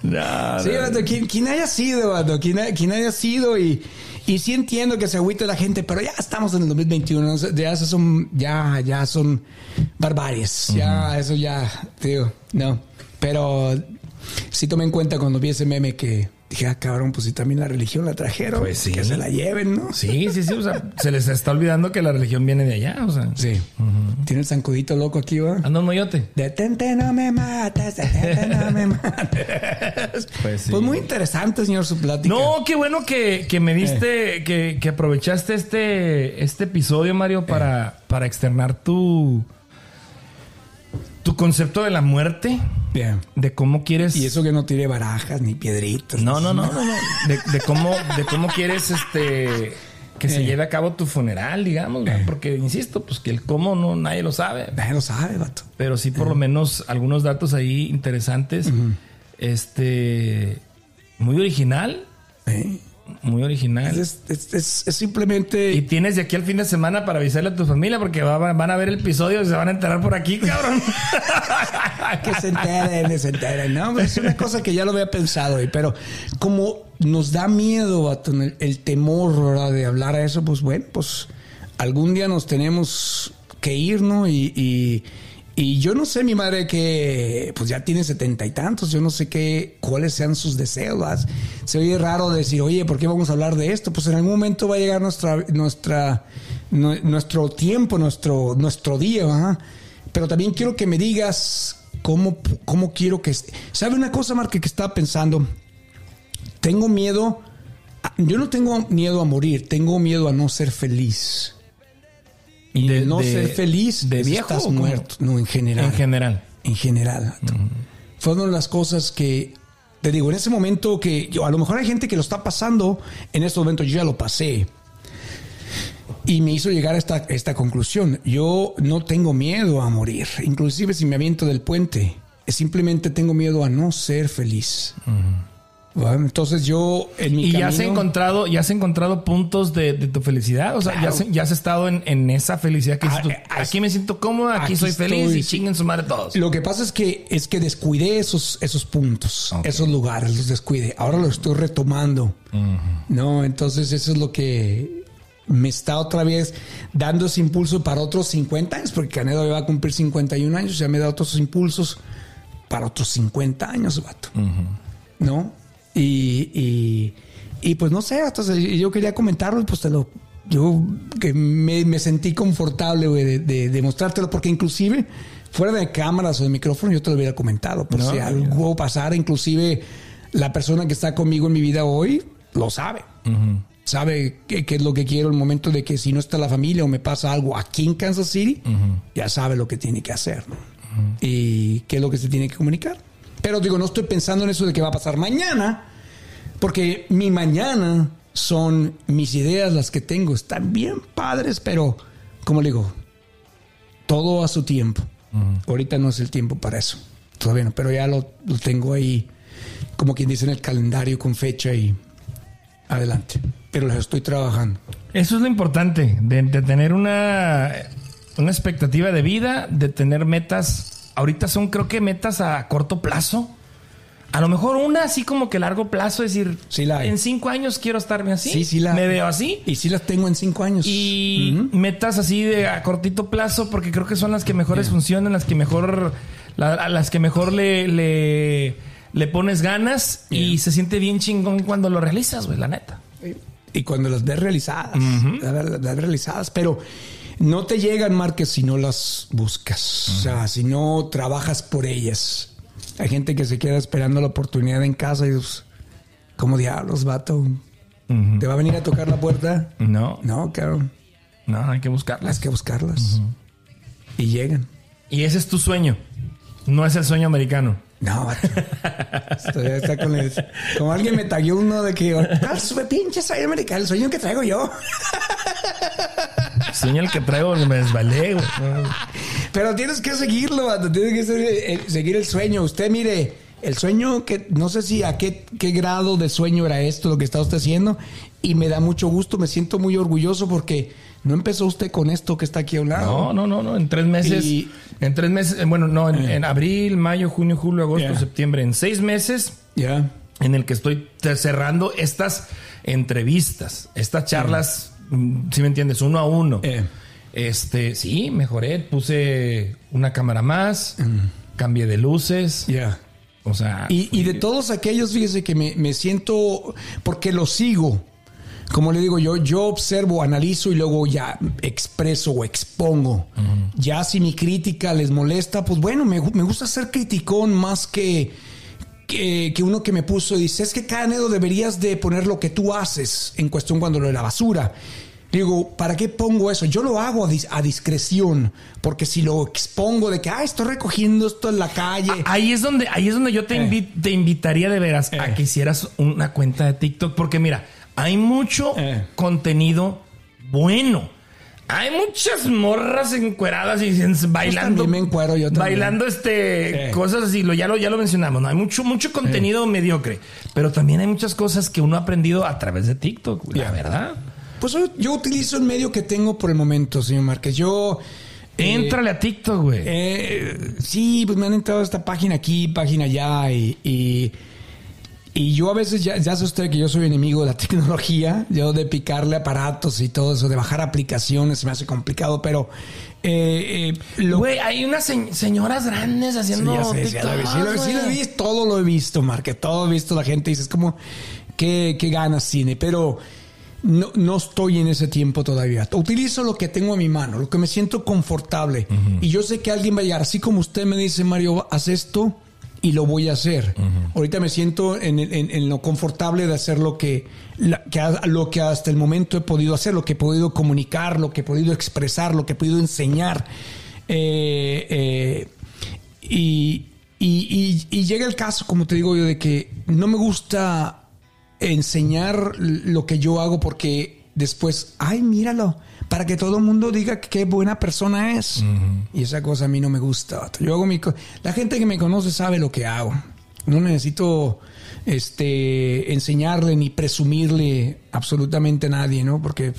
no, Sí, vato, quien, quien haya sido, vato, quien, ha- quien haya sido y, y sí entiendo que se agüite la gente, pero ya estamos en el 2021, ¿no? ya son, ya, ya son barbaries, ya, eso ya, digo, no, pero sí tomé en cuenta cuando vi ese meme que dije, ah, cabrón, pues si también la religión la trajeron, Pues sí. que se la lleven, ¿no? Sí, sí, sí. O sea, se les está olvidando que la religión viene de allá. O sea, Sí. Tiene el zancudito loco aquí, va. anda un moyote. Detente, no me mates, detente, no me mates. Pues sí. Pues muy interesante, señor, su plática. No, qué bueno que, que me diste, que, que aprovechaste este, este episodio, Mario, para, para externar tu, tu concepto de la muerte, de cómo quieres. Y eso que no tire barajas ni piedritas. No, no, no, no, no. De, de cómo, de cómo quieres este que se Eh. lleve a cabo tu funeral, digamos, ¿verdad? porque insisto, pues que el cómo no nadie lo sabe. Nadie lo sabe, vato. Pero sí, por lo menos, algunos datos ahí interesantes. Este. Muy original. Muy original. Es, es- es- es simplemente. Y tienes de aquí al fin de semana para avisarle a tu familia porque va- van a ver el episodio y se van a enterar por aquí, cabrón. que se enteren, que se enteren, ¿no? Es una cosa que ya lo había pensado, y pero como nos da miedo, el, el temor, ¿verdad? De hablar a eso, pues bueno, pues algún día nos tenemos que ir, ¿no? Y, y, y yo no sé, mi madre que pues ya tiene setenta y tantos, yo no sé qué, cuáles sean sus deseos. Se oye raro decir, oye, ¿por qué vamos a hablar de esto? Pues en algún momento va a llegar nuestra, nuestra, nue- nuestro tiempo, nuestro, nuestro día, ¿verdad? Pero también quiero que me digas cómo, cómo quiero que... ¿Sabe una cosa, Marque, que estaba pensando? Tengo miedo... yo no tengo miedo a morir, tengo miedo a no ser feliz. Y De- no de- ser feliz de viejo estás o muerto. No, en general. en general. En general. vato. Fue una de las cosas que, te digo, en ese momento que yo, a lo mejor hay gente que lo está pasando, en estos momentos yo ya lo pasé. Y me hizo llegar a esta, esta conclusión. Yo no tengo miedo a morir, inclusive si me aviento del puente. Simplemente tengo miedo a no ser feliz. Bueno, entonces yo en mi Y ya has encontrado, ya has encontrado puntos de, de tu felicidad. O sea, ya, has, ya has estado en, en esa felicidad que dices Ah, tú, eh, ah, aquí me siento cómoda, aquí, aquí soy feliz y chinguen su madre todos. Lo que pasa es que es que descuidé esos, esos puntos, esos lugares, los descuidé. Ahora los estoy retomando. No, entonces eso es lo que me está otra vez dando ese impulso para otros 50 años, porque Canedo va a cumplir 51 años, ya me da otros impulsos para otros 50 años, vato. ¿No? Y, y, y, pues no sé, entonces yo quería comentarlo y pues te lo... Yo que me, me sentí confortable, güey, de, de, de mostrártelo, porque inclusive fuera de cámaras o de micrófono yo te lo hubiera comentado, por No, si algo pasara, inclusive la persona que está conmigo en mi vida hoy lo sabe. Sabe qué, es lo que quiero en el momento de que si no está la familia o me pasa algo aquí en Kansas City, ya sabe lo que tiene que hacer ¿no? y qué es lo que se tiene que comunicar. Pero digo, no estoy pensando en eso de que va a pasar mañana, porque mi mañana son mis ideas, las que tengo, están bien padres, pero como le digo, todo a su tiempo. Ahorita no es el tiempo para eso. Todavía no, pero ya lo, lo tengo ahí, como quien dice en el calendario con fecha y adelante. Pero las estoy trabajando. Eso es lo importante, de, de tener una, una expectativa de vida, de tener metas. Ahorita son creo que metas a corto plazo. A lo mejor una así como que largo plazo, es decir, Sí la hay. en cinco años quiero estarme así. Sí, sí la- Me veo así. Y sí las tengo en cinco años. Y metas así de a cortito plazo, porque creo que son las que mejores funcionan, las que mejor, la- a las que mejor le, le, le pones ganas y se siente bien chingón cuando lo realizas, güey, la neta. Y cuando las ves realizadas, las ves- las ves realizadas, pero no te llegan, Márquez, si no las buscas. O sea, si no trabajas por ellas. Hay gente que se queda esperando la oportunidad en casa y pues, ¿Cómo diablos, vato? ¿Te va a venir a tocar la puerta? No, No, claro. no, hay que buscarlas. Hay que buscarlas. Y llegan. Y ese es tu sueño. No es el sueño americano. No, vato. Estoy- está con el- como alguien me tagueó uno de que, ah, sube pinche americano, el sueño que traigo yo. El sueño el que traigo me desvalé, güey. Pero tienes que seguirlo, vato. Tienes que ser- eh, seguir el sueño. Usted, mire, el sueño que no sé si a qué, qué grado de sueño era esto, lo que está usted haciendo. Y me da mucho gusto, me siento muy orgulloso porque no empezó usted con esto que está aquí a un No, lado. no, no, no. En tres meses. Y- En tres meses. eh, Bueno, no, en, en abril, mayo, junio, julio, agosto, Yeah. septiembre. En seis meses Ya. en el que estoy cerrando estas entrevistas, estas charlas, mm, si me entiendes, uno a uno. Eh. Este, sí, mejoré, puse una cámara más, cambié de luces, Ya. o sea, Y, y de todos aquellos, fíjese que me, me siento, porque lo sigo. Como le digo yo, yo observo, analizo y luego ya expreso o expongo. Ya si mi crítica les molesta, pues bueno, me, gu- me gusta ser criticón más que, que, que uno que me puso y dice, es que Canedo deberías de poner lo que tú haces en cuestión cuando lo de la basura. Digo, ¿para qué pongo eso? Yo lo hago a, dis- a discreción, porque si lo expongo de que, ah, estoy recogiendo esto en la calle. ahí es donde, ahí es donde yo te, Eh. invi- te invitaría de veras a Eh. que hicieras una cuenta de TikTok, porque mira, hay mucho Eh. contenido bueno. Hay muchas morras encueradas y bailando. también me encuero yo también. Bailando este Eh. cosas así, lo, ya, lo, ya lo mencionamos, ¿no? Hay mucho, mucho contenido mediocre. Pero también hay muchas cosas que uno ha aprendido a través de TikTok, güey, la verdad. Pues yo, utilizo el medio que tengo por el momento, señor Márquez. Yo. eh, Éntrale a TikTok, güey. eh, sí, pues me han entrado a esta página aquí, página allá, y, y, y yo a veces, ya, ya sabe usted que yo soy enemigo de la tecnología, yo de picarle aparatos y todo eso, de bajar aplicaciones, se me hace complicado, pero eh, eh, lo Güey, hay unas se- señoras grandes Sí, haciendo ya sé, ya lo Sí, lo, sí lo he visto, todo lo he visto, Marque, todo he visto. La gente dice, es como, qué, qué ganas cine, pero no, no estoy en ese tiempo todavía. Utilizo lo que tengo a mi mano, lo que me siento confortable. Y yo sé que alguien va a llegar, así como usted me dice, Mario, haz esto y lo voy a hacer. Ahorita me siento en, el- en- en lo confortable de hacer lo que, la- que ha- lo que hasta el momento he podido hacer, lo que he podido comunicar, lo que he podido expresar, lo que he podido enseñar. Eh, eh, y, y- y- y llega el caso, como te digo yo, de que no me gusta enseñar lo que yo hago porque después, ay, míralo, para que todo el mundo diga qué buena persona es. Y esa cosa a mí no me gusta. Yo hago mi La gente que me conoce sabe lo que hago. No necesito este enseñarle ni presumirle absolutamente a nadie, ¿no? Porque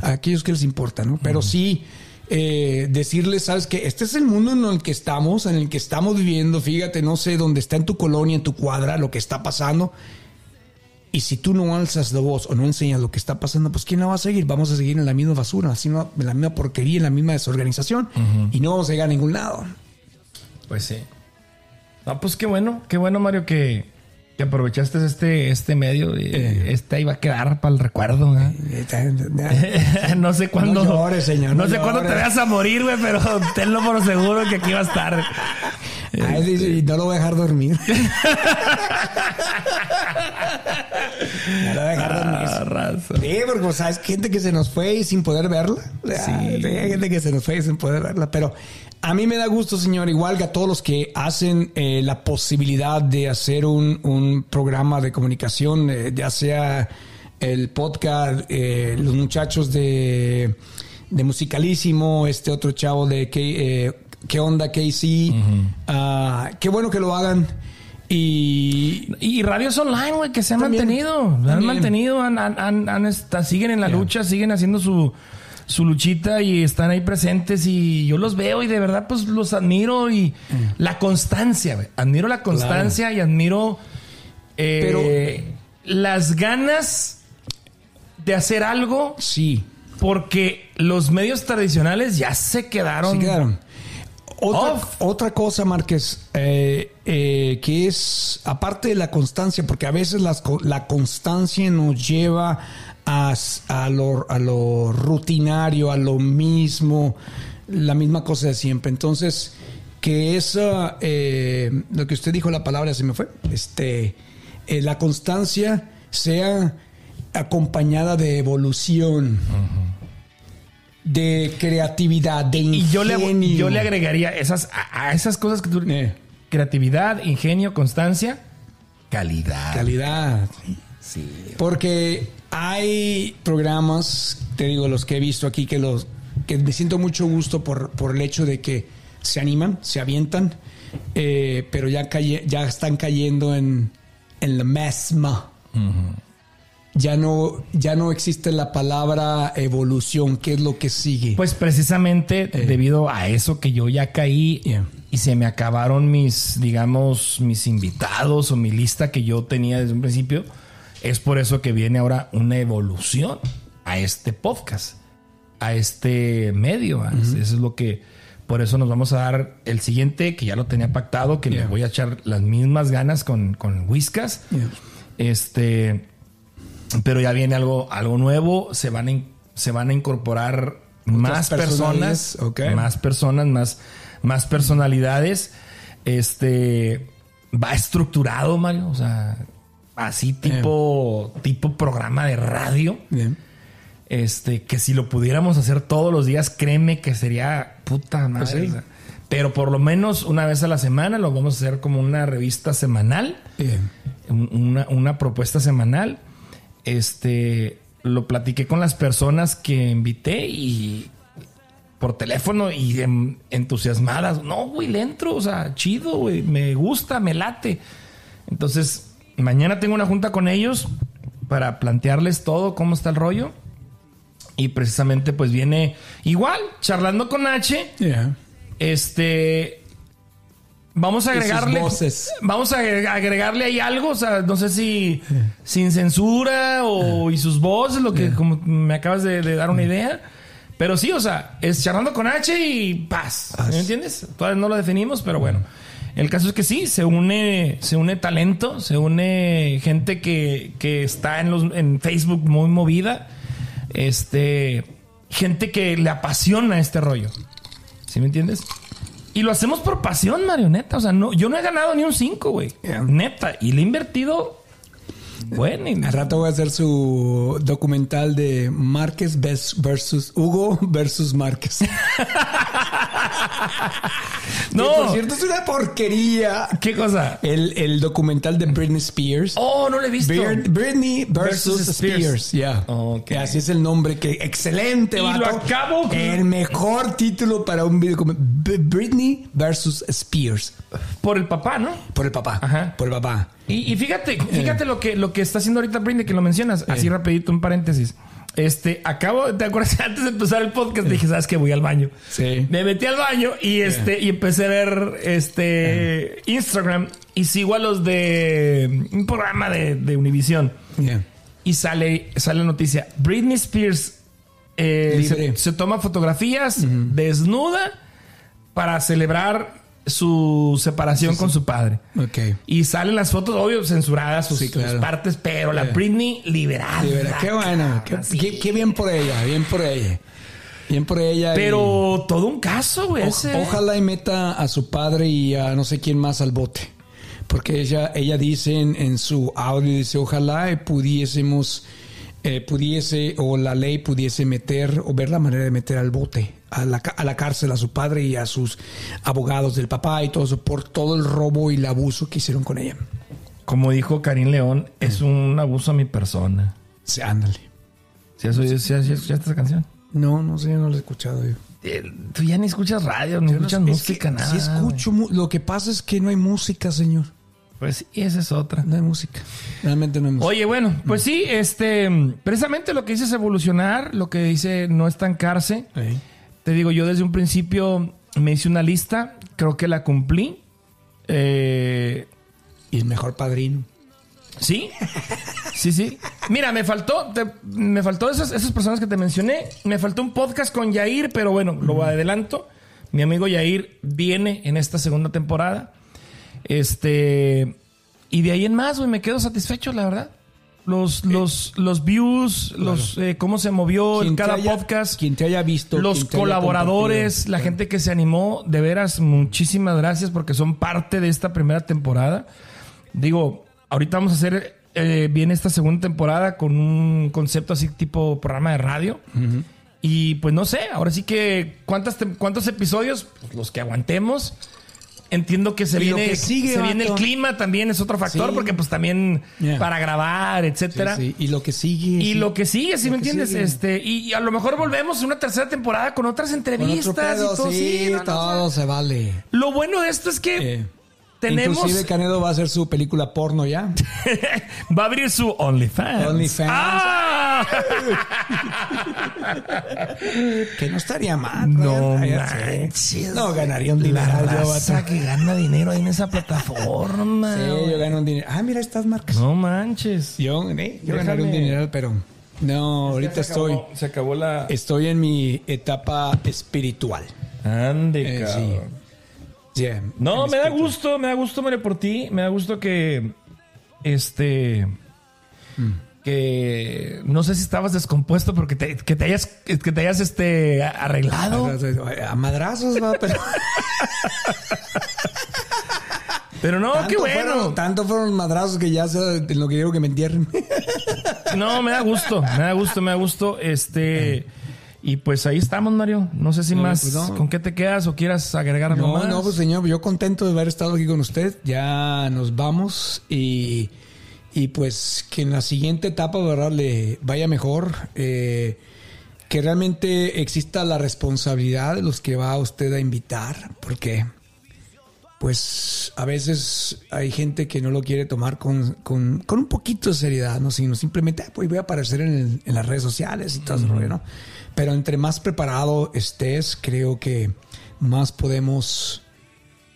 a aquellos que les importa, ¿no? Pero sí eh, decirles, sabes que este es el mundo en el que estamos, en el que estamos viviendo. Fíjate, no sé dónde está en tu colonia, en tu cuadra, lo que está pasando. Y si tú no alzas la voz o no enseñas lo que está pasando, pues ¿quién la va a seguir? Vamos a seguir en la misma basura, así no- en la misma porquería, en la misma desorganización y no vamos a llegar a ningún lado. Pues sí. No, pues qué bueno, qué bueno, Mario, que, que aprovechaste este, este medio. Este ahí va a quedar para el recuerdo. ¿eh? no sé cuándo. No llores, señor, No, no sé cuándo te vayas a morir, güey, pero tenlo por seguro que aquí va a estar. Ay, y no lo voy a dejar dormir. no lo voy a. Ah. Sí, porque pues, sabes gente que se nos fue y sin poder verla. Sí. Hay gente que se nos fue y sin poder verla. Pero a mí me da gusto, señor, igual que a todos los que hacen eh, la posibilidad de hacer un, un programa de comunicación, eh, ya sea el podcast, eh, los muchachos de, de Musicalísimo, este otro chavo de que, eh, ¿Qué onda, Casey? Ah, qué bueno que lo hagan. Y Y radios online, güey, que se han También. mantenido. Han También. mantenido, han, han- han- han esta- siguen en la lucha, siguen haciendo su, su luchita y están ahí presentes. Y yo los veo y de verdad, pues los admiro. Y Mm. la constancia, güey. Admiro la constancia y admiro eh, las ganas de hacer algo sí, porque los medios tradicionales ya se quedaron. Sí quedaron. Otra, Off. otra cosa, Márquez, eh, eh, que es, aparte de la constancia, porque a veces las la constancia nos lleva a, lo, a lo rutinario, a lo mismo, la misma cosa de siempre. Entonces, que esa, eh, lo que usted dijo, la palabra se me fue, este, eh, la constancia sea acompañada de evolución, de creatividad, de ingenio. Y yo le, yo le agregaría esas, a, a esas cosas que tú... Eh, Creatividad, ingenio, constancia, calidad. calidad. Sí. Porque hay programas, te digo, los que he visto aquí, que los que me siento mucho gusto por, por el hecho de que se animan, se avientan, eh, pero ya, ya están cayendo en, en la misma. Ya no, ya no existe la palabra evolución, que es lo que sigue. Pues precisamente debido a eso que yo ya caí Yeah. y se me acabaron mis, digamos, mis invitados o mi lista que yo tenía desde un principio, es por eso que viene ahora una evolución a este podcast, a este medio. ¿va? Eso es lo que, por eso nos vamos a dar el siguiente, que ya lo tenía pactado, que le voy a echar las mismas ganas con, con Whiskas. Yeah. Este, pero ya viene algo, algo nuevo. Se van a, se van a incorporar más personas, más personas, más, más personalidades. Este va estructurado, Mario. O sea, así tipo, tipo programa de radio. Bien. Este, que si lo pudiéramos hacer todos los días, créeme que sería puta madre. Pues sí. o sea, pero por lo menos una vez a la semana lo vamos a hacer como una revista semanal Bien. un- una, una propuesta semanal. Este lo platiqué con las personas que invité y por teléfono y entusiasmadas. No, güey, le entro, o sea, chido, güey, me gusta, me late. Entonces, mañana tengo una junta con ellos para plantearles todo, cómo está el rollo. Y precisamente, pues viene igual, charlando con H. Yeah. Este. Vamos a agregarle. Vamos a agre- agregarle ahí algo. O sea, no sé si sin censura o y sus voces, lo que como me acabas de, de dar una idea. Pero sí, o sea, es charlando con H y paz. ¿Me entiendes? Todavía no lo definimos, pero bueno. El caso es que sí, se une, se une talento, se une gente que, que está en los en Facebook muy movida. Este. Gente que le apasiona este rollo. ¿Sí me entiendes? Y lo hacemos por pasión, marioneta. O sea, no, yo no he ganado ni un 5, güey. Yeah. Neta. Y le he invertido. Bueno, y- Al rato voy a hacer su documental de Márquez versus Hugo versus Márquez. no. Que, por cierto, es una porquería. ¿Qué cosa? El, el documental de Britney Spears. Oh, no lo he visto. Brit- Britney versus, Versus Spears. Spears. Ya. Ok. Así es el nombre. que Excelente, Y vato. lo acabo El mejor título para un video Britney versus Spears. Por el papá, ¿no? Por el papá. Ajá. Por el papá. Y, y fíjate, fíjate lo que lo que está haciendo ahorita Britney, que lo mencionas, así rapidito, un paréntesis. Este, acabo, ¿te acuerdas? Antes de empezar el podcast dije, ¿sabes qué? Voy al baño. Sí. Me metí al baño y este, y empecé a ver este Instagram y sigo a los de un programa de, de Univision. Yeah. Y sale, sale la noticia. Britney Spears eh, se toma fotografías desnuda para celebrar su separación con su padre. Ok. Y salen las fotos, obvio, censuradas sus, Sí, claro. sus partes, pero la Yeah. Britney liberada. Verdad, qué bueno. Qué, Así. qué- qué bien por ella. Bien por ella. Bien por ella. y- Pero todo un caso, güey. O- ojalá y meta a su padre y a no sé quién más al bote. Porque ella, ella dice en, en su audio, dice, ojalá y pudiésemos, eh, pudiese, o la ley pudiese meter, o ver la manera de meter al bote, a la, a la cárcel a su padre y a sus abogados del papá y todo eso, por todo el robo y el abuso que hicieron con ella. Como dijo Karim León, es un abuso a mi persona. Sí, ándale. ¿Sí, has oído- sí has- sí has escuchado esta canción? No, no sé, no lo he escuchado yo. Eh, Tú ya ni escuchas radio, ni escuchas Es que música, nada. Sí escucho, lo que pasa es que no hay música, señor. Pues y esa es otra. No hay música. Realmente no hay música. Oye, bueno, pues sí, este, precisamente lo que dice es evolucionar, lo que dice no estancarse. Ey. Te digo, yo desde un principio me hice una lista, creo que la cumplí. Eh, Y el mejor padrino. sí, sí, sí. Mira, me faltó, te- me faltó esas, esas personas que te mencioné. Me faltó un podcast con Yair, pero bueno, lo adelanto. Mi amigo Yair viene en esta segunda temporada. Este, y de ahí en más, güey, me quedo satisfecho, la verdad. Los, los, los views, los eh, cómo se movió en cada haya- podcast. Quien te haya visto. los colaboradores, la gente que se animó, de veras, muchísimas gracias porque son parte de esta primera temporada. Digo, ahorita vamos a hacer eh, bien esta segunda temporada con un concepto así tipo programa de radio. Y pues no sé, ahora sí que ¿cuántas cuántos episodios? Pues los que aguantemos. Entiendo que se Y viene, que sigue, se viene el clima también es otro factor Sí. porque pues también Yeah. para grabar, etcétera. Sí, sí. Y lo que sigue. Y lo que sigue, ¿sí Lo me entiendes? sigue. Este, y, y a lo mejor volvemos en una tercera temporada con otras Con entrevistas pedo, y todo. sí, Sí, no, no, todo o sea, se vale. Lo bueno de esto es que Eh, tenemos. Inclusive Canedo va a hacer su película porno ya. va a abrir su OnlyFans. OnlyFans. ¡Ah! Que no estaría mal. No manches. sí. No, ganaría un La dineral yo, raza que gana dinero ahí en esa plataforma. Sí, yo gano un dinero. Ah, mira estas marcas. No manches. Yo, eh, yo ganaría un dineral, pero no, ahorita Se acabó- estoy, Se acabó la. estoy en mi etapa espiritual. Ande, Eh, cabrón. Yeah, No, en me da gusto, me da gusto, Mario, por ti. Me da gusto que. Este. Que. No sé si estabas descompuesto porque te, que te hayas, que te hayas este, arreglado. A madrazos, va, pero. Pero no, tanto qué bueno. Fueron, tanto fueron los madrazos que ya sé lo que quiero que me entierren. No, me da gusto, me da gusto, me da gusto. Este. Y pues ahí estamos, Mario. No sé si No, más. pues no. ¿Con qué te quedas o quieras agregar algo No, más? no, pues señor, yo contento de haber estado aquí con usted. Ya nos vamos y, y pues que en la siguiente etapa, ¿verdad? Le vaya mejor. eh, que realmente exista la responsabilidad de los que va usted a invitar, porque pues a veces hay gente que no lo quiere tomar con, con, con un poquito de seriedad, ¿no? Sino simplemente, "Ah, pues voy a aparecer en, el- en las redes sociales y todo rollo, ¿no? Pero entre más preparado estés, creo que más podemos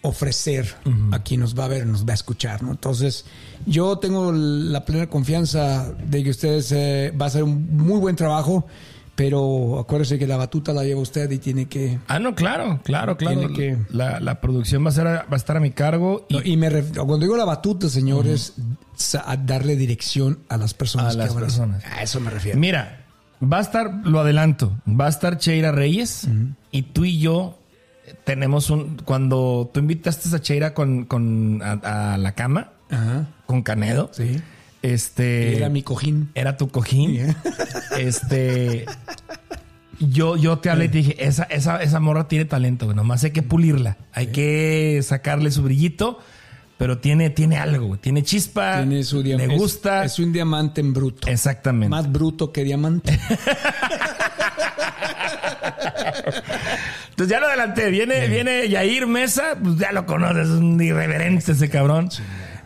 ofrecer a quien nos va a ver, nos va a escuchar, ¿no? Entonces, yo tengo la plena confianza de que ustedes eh, va a hacer un muy buen trabajo, pero acuérdese que la batuta la lleva usted y tiene que... Ah, no, claro, claro, claro. Que- La, la producción va a, ser, va a estar a mi cargo. Y No, y me ref- cuando digo la batuta, señores, sa- a darle dirección a las personas. A las que van personas. A eso me refiero. Mira, va a estar, lo adelanto, va a estar Cheira Reyes y tú y yo tenemos un. Cuando tú invitaste a Cheira con, con a, a la cama, Ajá. con Canedo, Sí. este. Era mi cojín. era tu cojín. Este. Yo, yo te hablé y te dije, esa, esa, esa morra tiene talento, güey. Nomás hay que pulirla. Hay que sacarle su brillito. Pero tiene, tiene algo. Tiene chispa. Tiene su Me diamante. gusta. Es, un diamante en bruto. Exactamente. Más bruto que diamante. Entonces ya lo adelanté. Viene, viene Yair Mesa, pues ya lo conoces, es un irreverente ese cabrón.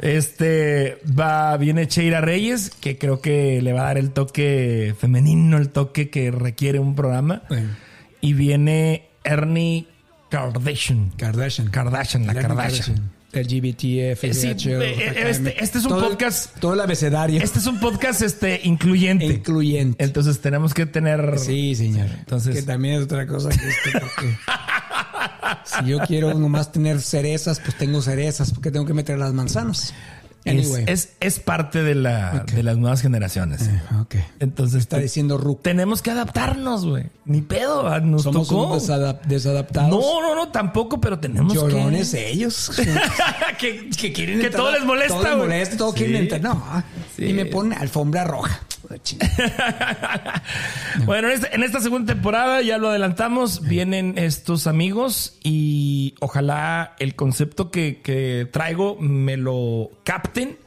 Este va, viene Cheira Reyes, que creo que le va a dar el toque femenino, el toque que requiere un programa. Y viene Ernie Kardashian. Kardashian. Kardashian, la Ernie Kardashian. LGBTF. Eh, sí, eh, este- este es un Todo podcast- Todo el abecedario. Este es un podcast este, incluyente. incluyente. Entonces tenemos que tener. Sí, señor. Entonces- Que también es otra cosa que esto, porque si yo quiero nomás tener cerezas, pues tengo cerezas, porque tengo que meter las manzanas. Es, Anyway. es, es parte de, la, de las nuevas generaciones. Eh, ok. Entonces Está te- diciendo Ruc. tenemos que adaptarnos, güey. Ni pedo, ah, nos Somos tocó. unos desadap- desadaptados. No, no, no, tampoco, pero tenemos Llorones que... ellos. que, que quieren que entrar todo les molesta, Todo les molesta, todo Sí. quieren entrar. No. Sí. Y me pone alfombra roja. bueno, en esta, en esta segunda temporada, ya lo adelantamos, vienen estos amigos y ojalá el concepto que, que traigo me lo capten,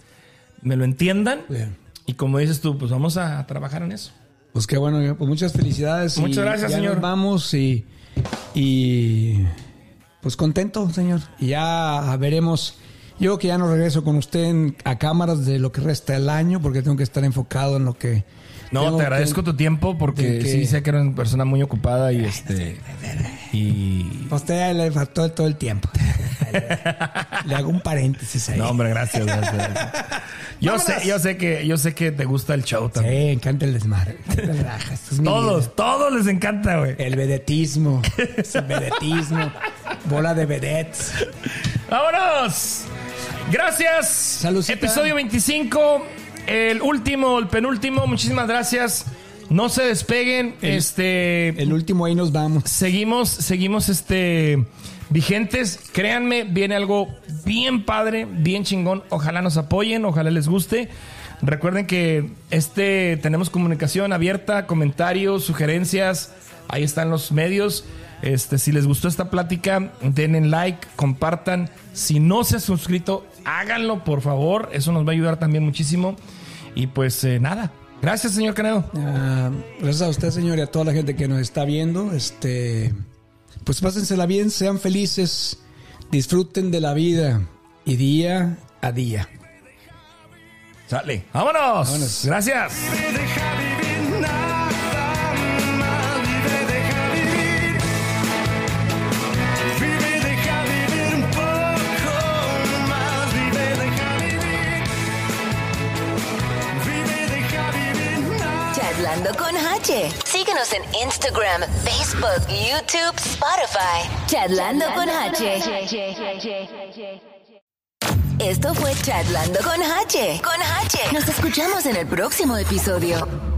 me lo entiendan. Bien. Y como dices tú, pues vamos a trabajar en eso. Pues qué bueno, pues muchas felicidades. Muchas gracias, ya señor. Nos vamos y, y pues contento, señor. Y ya veremos. Yo que ya no regreso con usted en- a cámaras de lo que resta del año porque tengo que estar enfocado en lo que. No, te que- agradezco tu tiempo porque que- sí sé que eres una persona muy ocupada y este y A usted le faltó todo el tiempo. le hago un paréntesis ahí. no, hombre, gracias. Yo sé, yo sé que yo sé que te gusta el show Sí, también. encanta el desmadre. El es. Todos, todos les encanta, güey. El vedetismo. El vedetismo. Bola de vedettes. ¡Vámonos! Gracias. Saludcita. Episodio 25, el último, el penúltimo. Muchísimas gracias. No se despeguen. El- este El último ahí nos vamos. seguimos, seguimos este vigentes. Créanme, viene algo bien padre, bien chingón. Ojalá nos apoyen, ojalá les guste. Recuerden que este tenemos comunicación abierta, comentarios, sugerencias. Ahí están los medios. Este, si les gustó esta plática, denle like, compartan. Si no se ha suscrito, háganlo, por favor. Eso nos va a ayudar también muchísimo. Y pues eh, nada. Gracias, señor Canedo. Ah, gracias a usted, señor, y a toda la gente que nos está viendo. Este, pues pásensela bien, sean felices, disfruten de la vida y día a día. Sale. ¡Vámonos! Vámonos. Gracias. Nada. Charlando con H. Síguenos en Instagram, Facebook, YouTube, Spotify. Charlando con H. Esto fue Charlando con H. Con H. Nos escuchamos en el próximo episodio.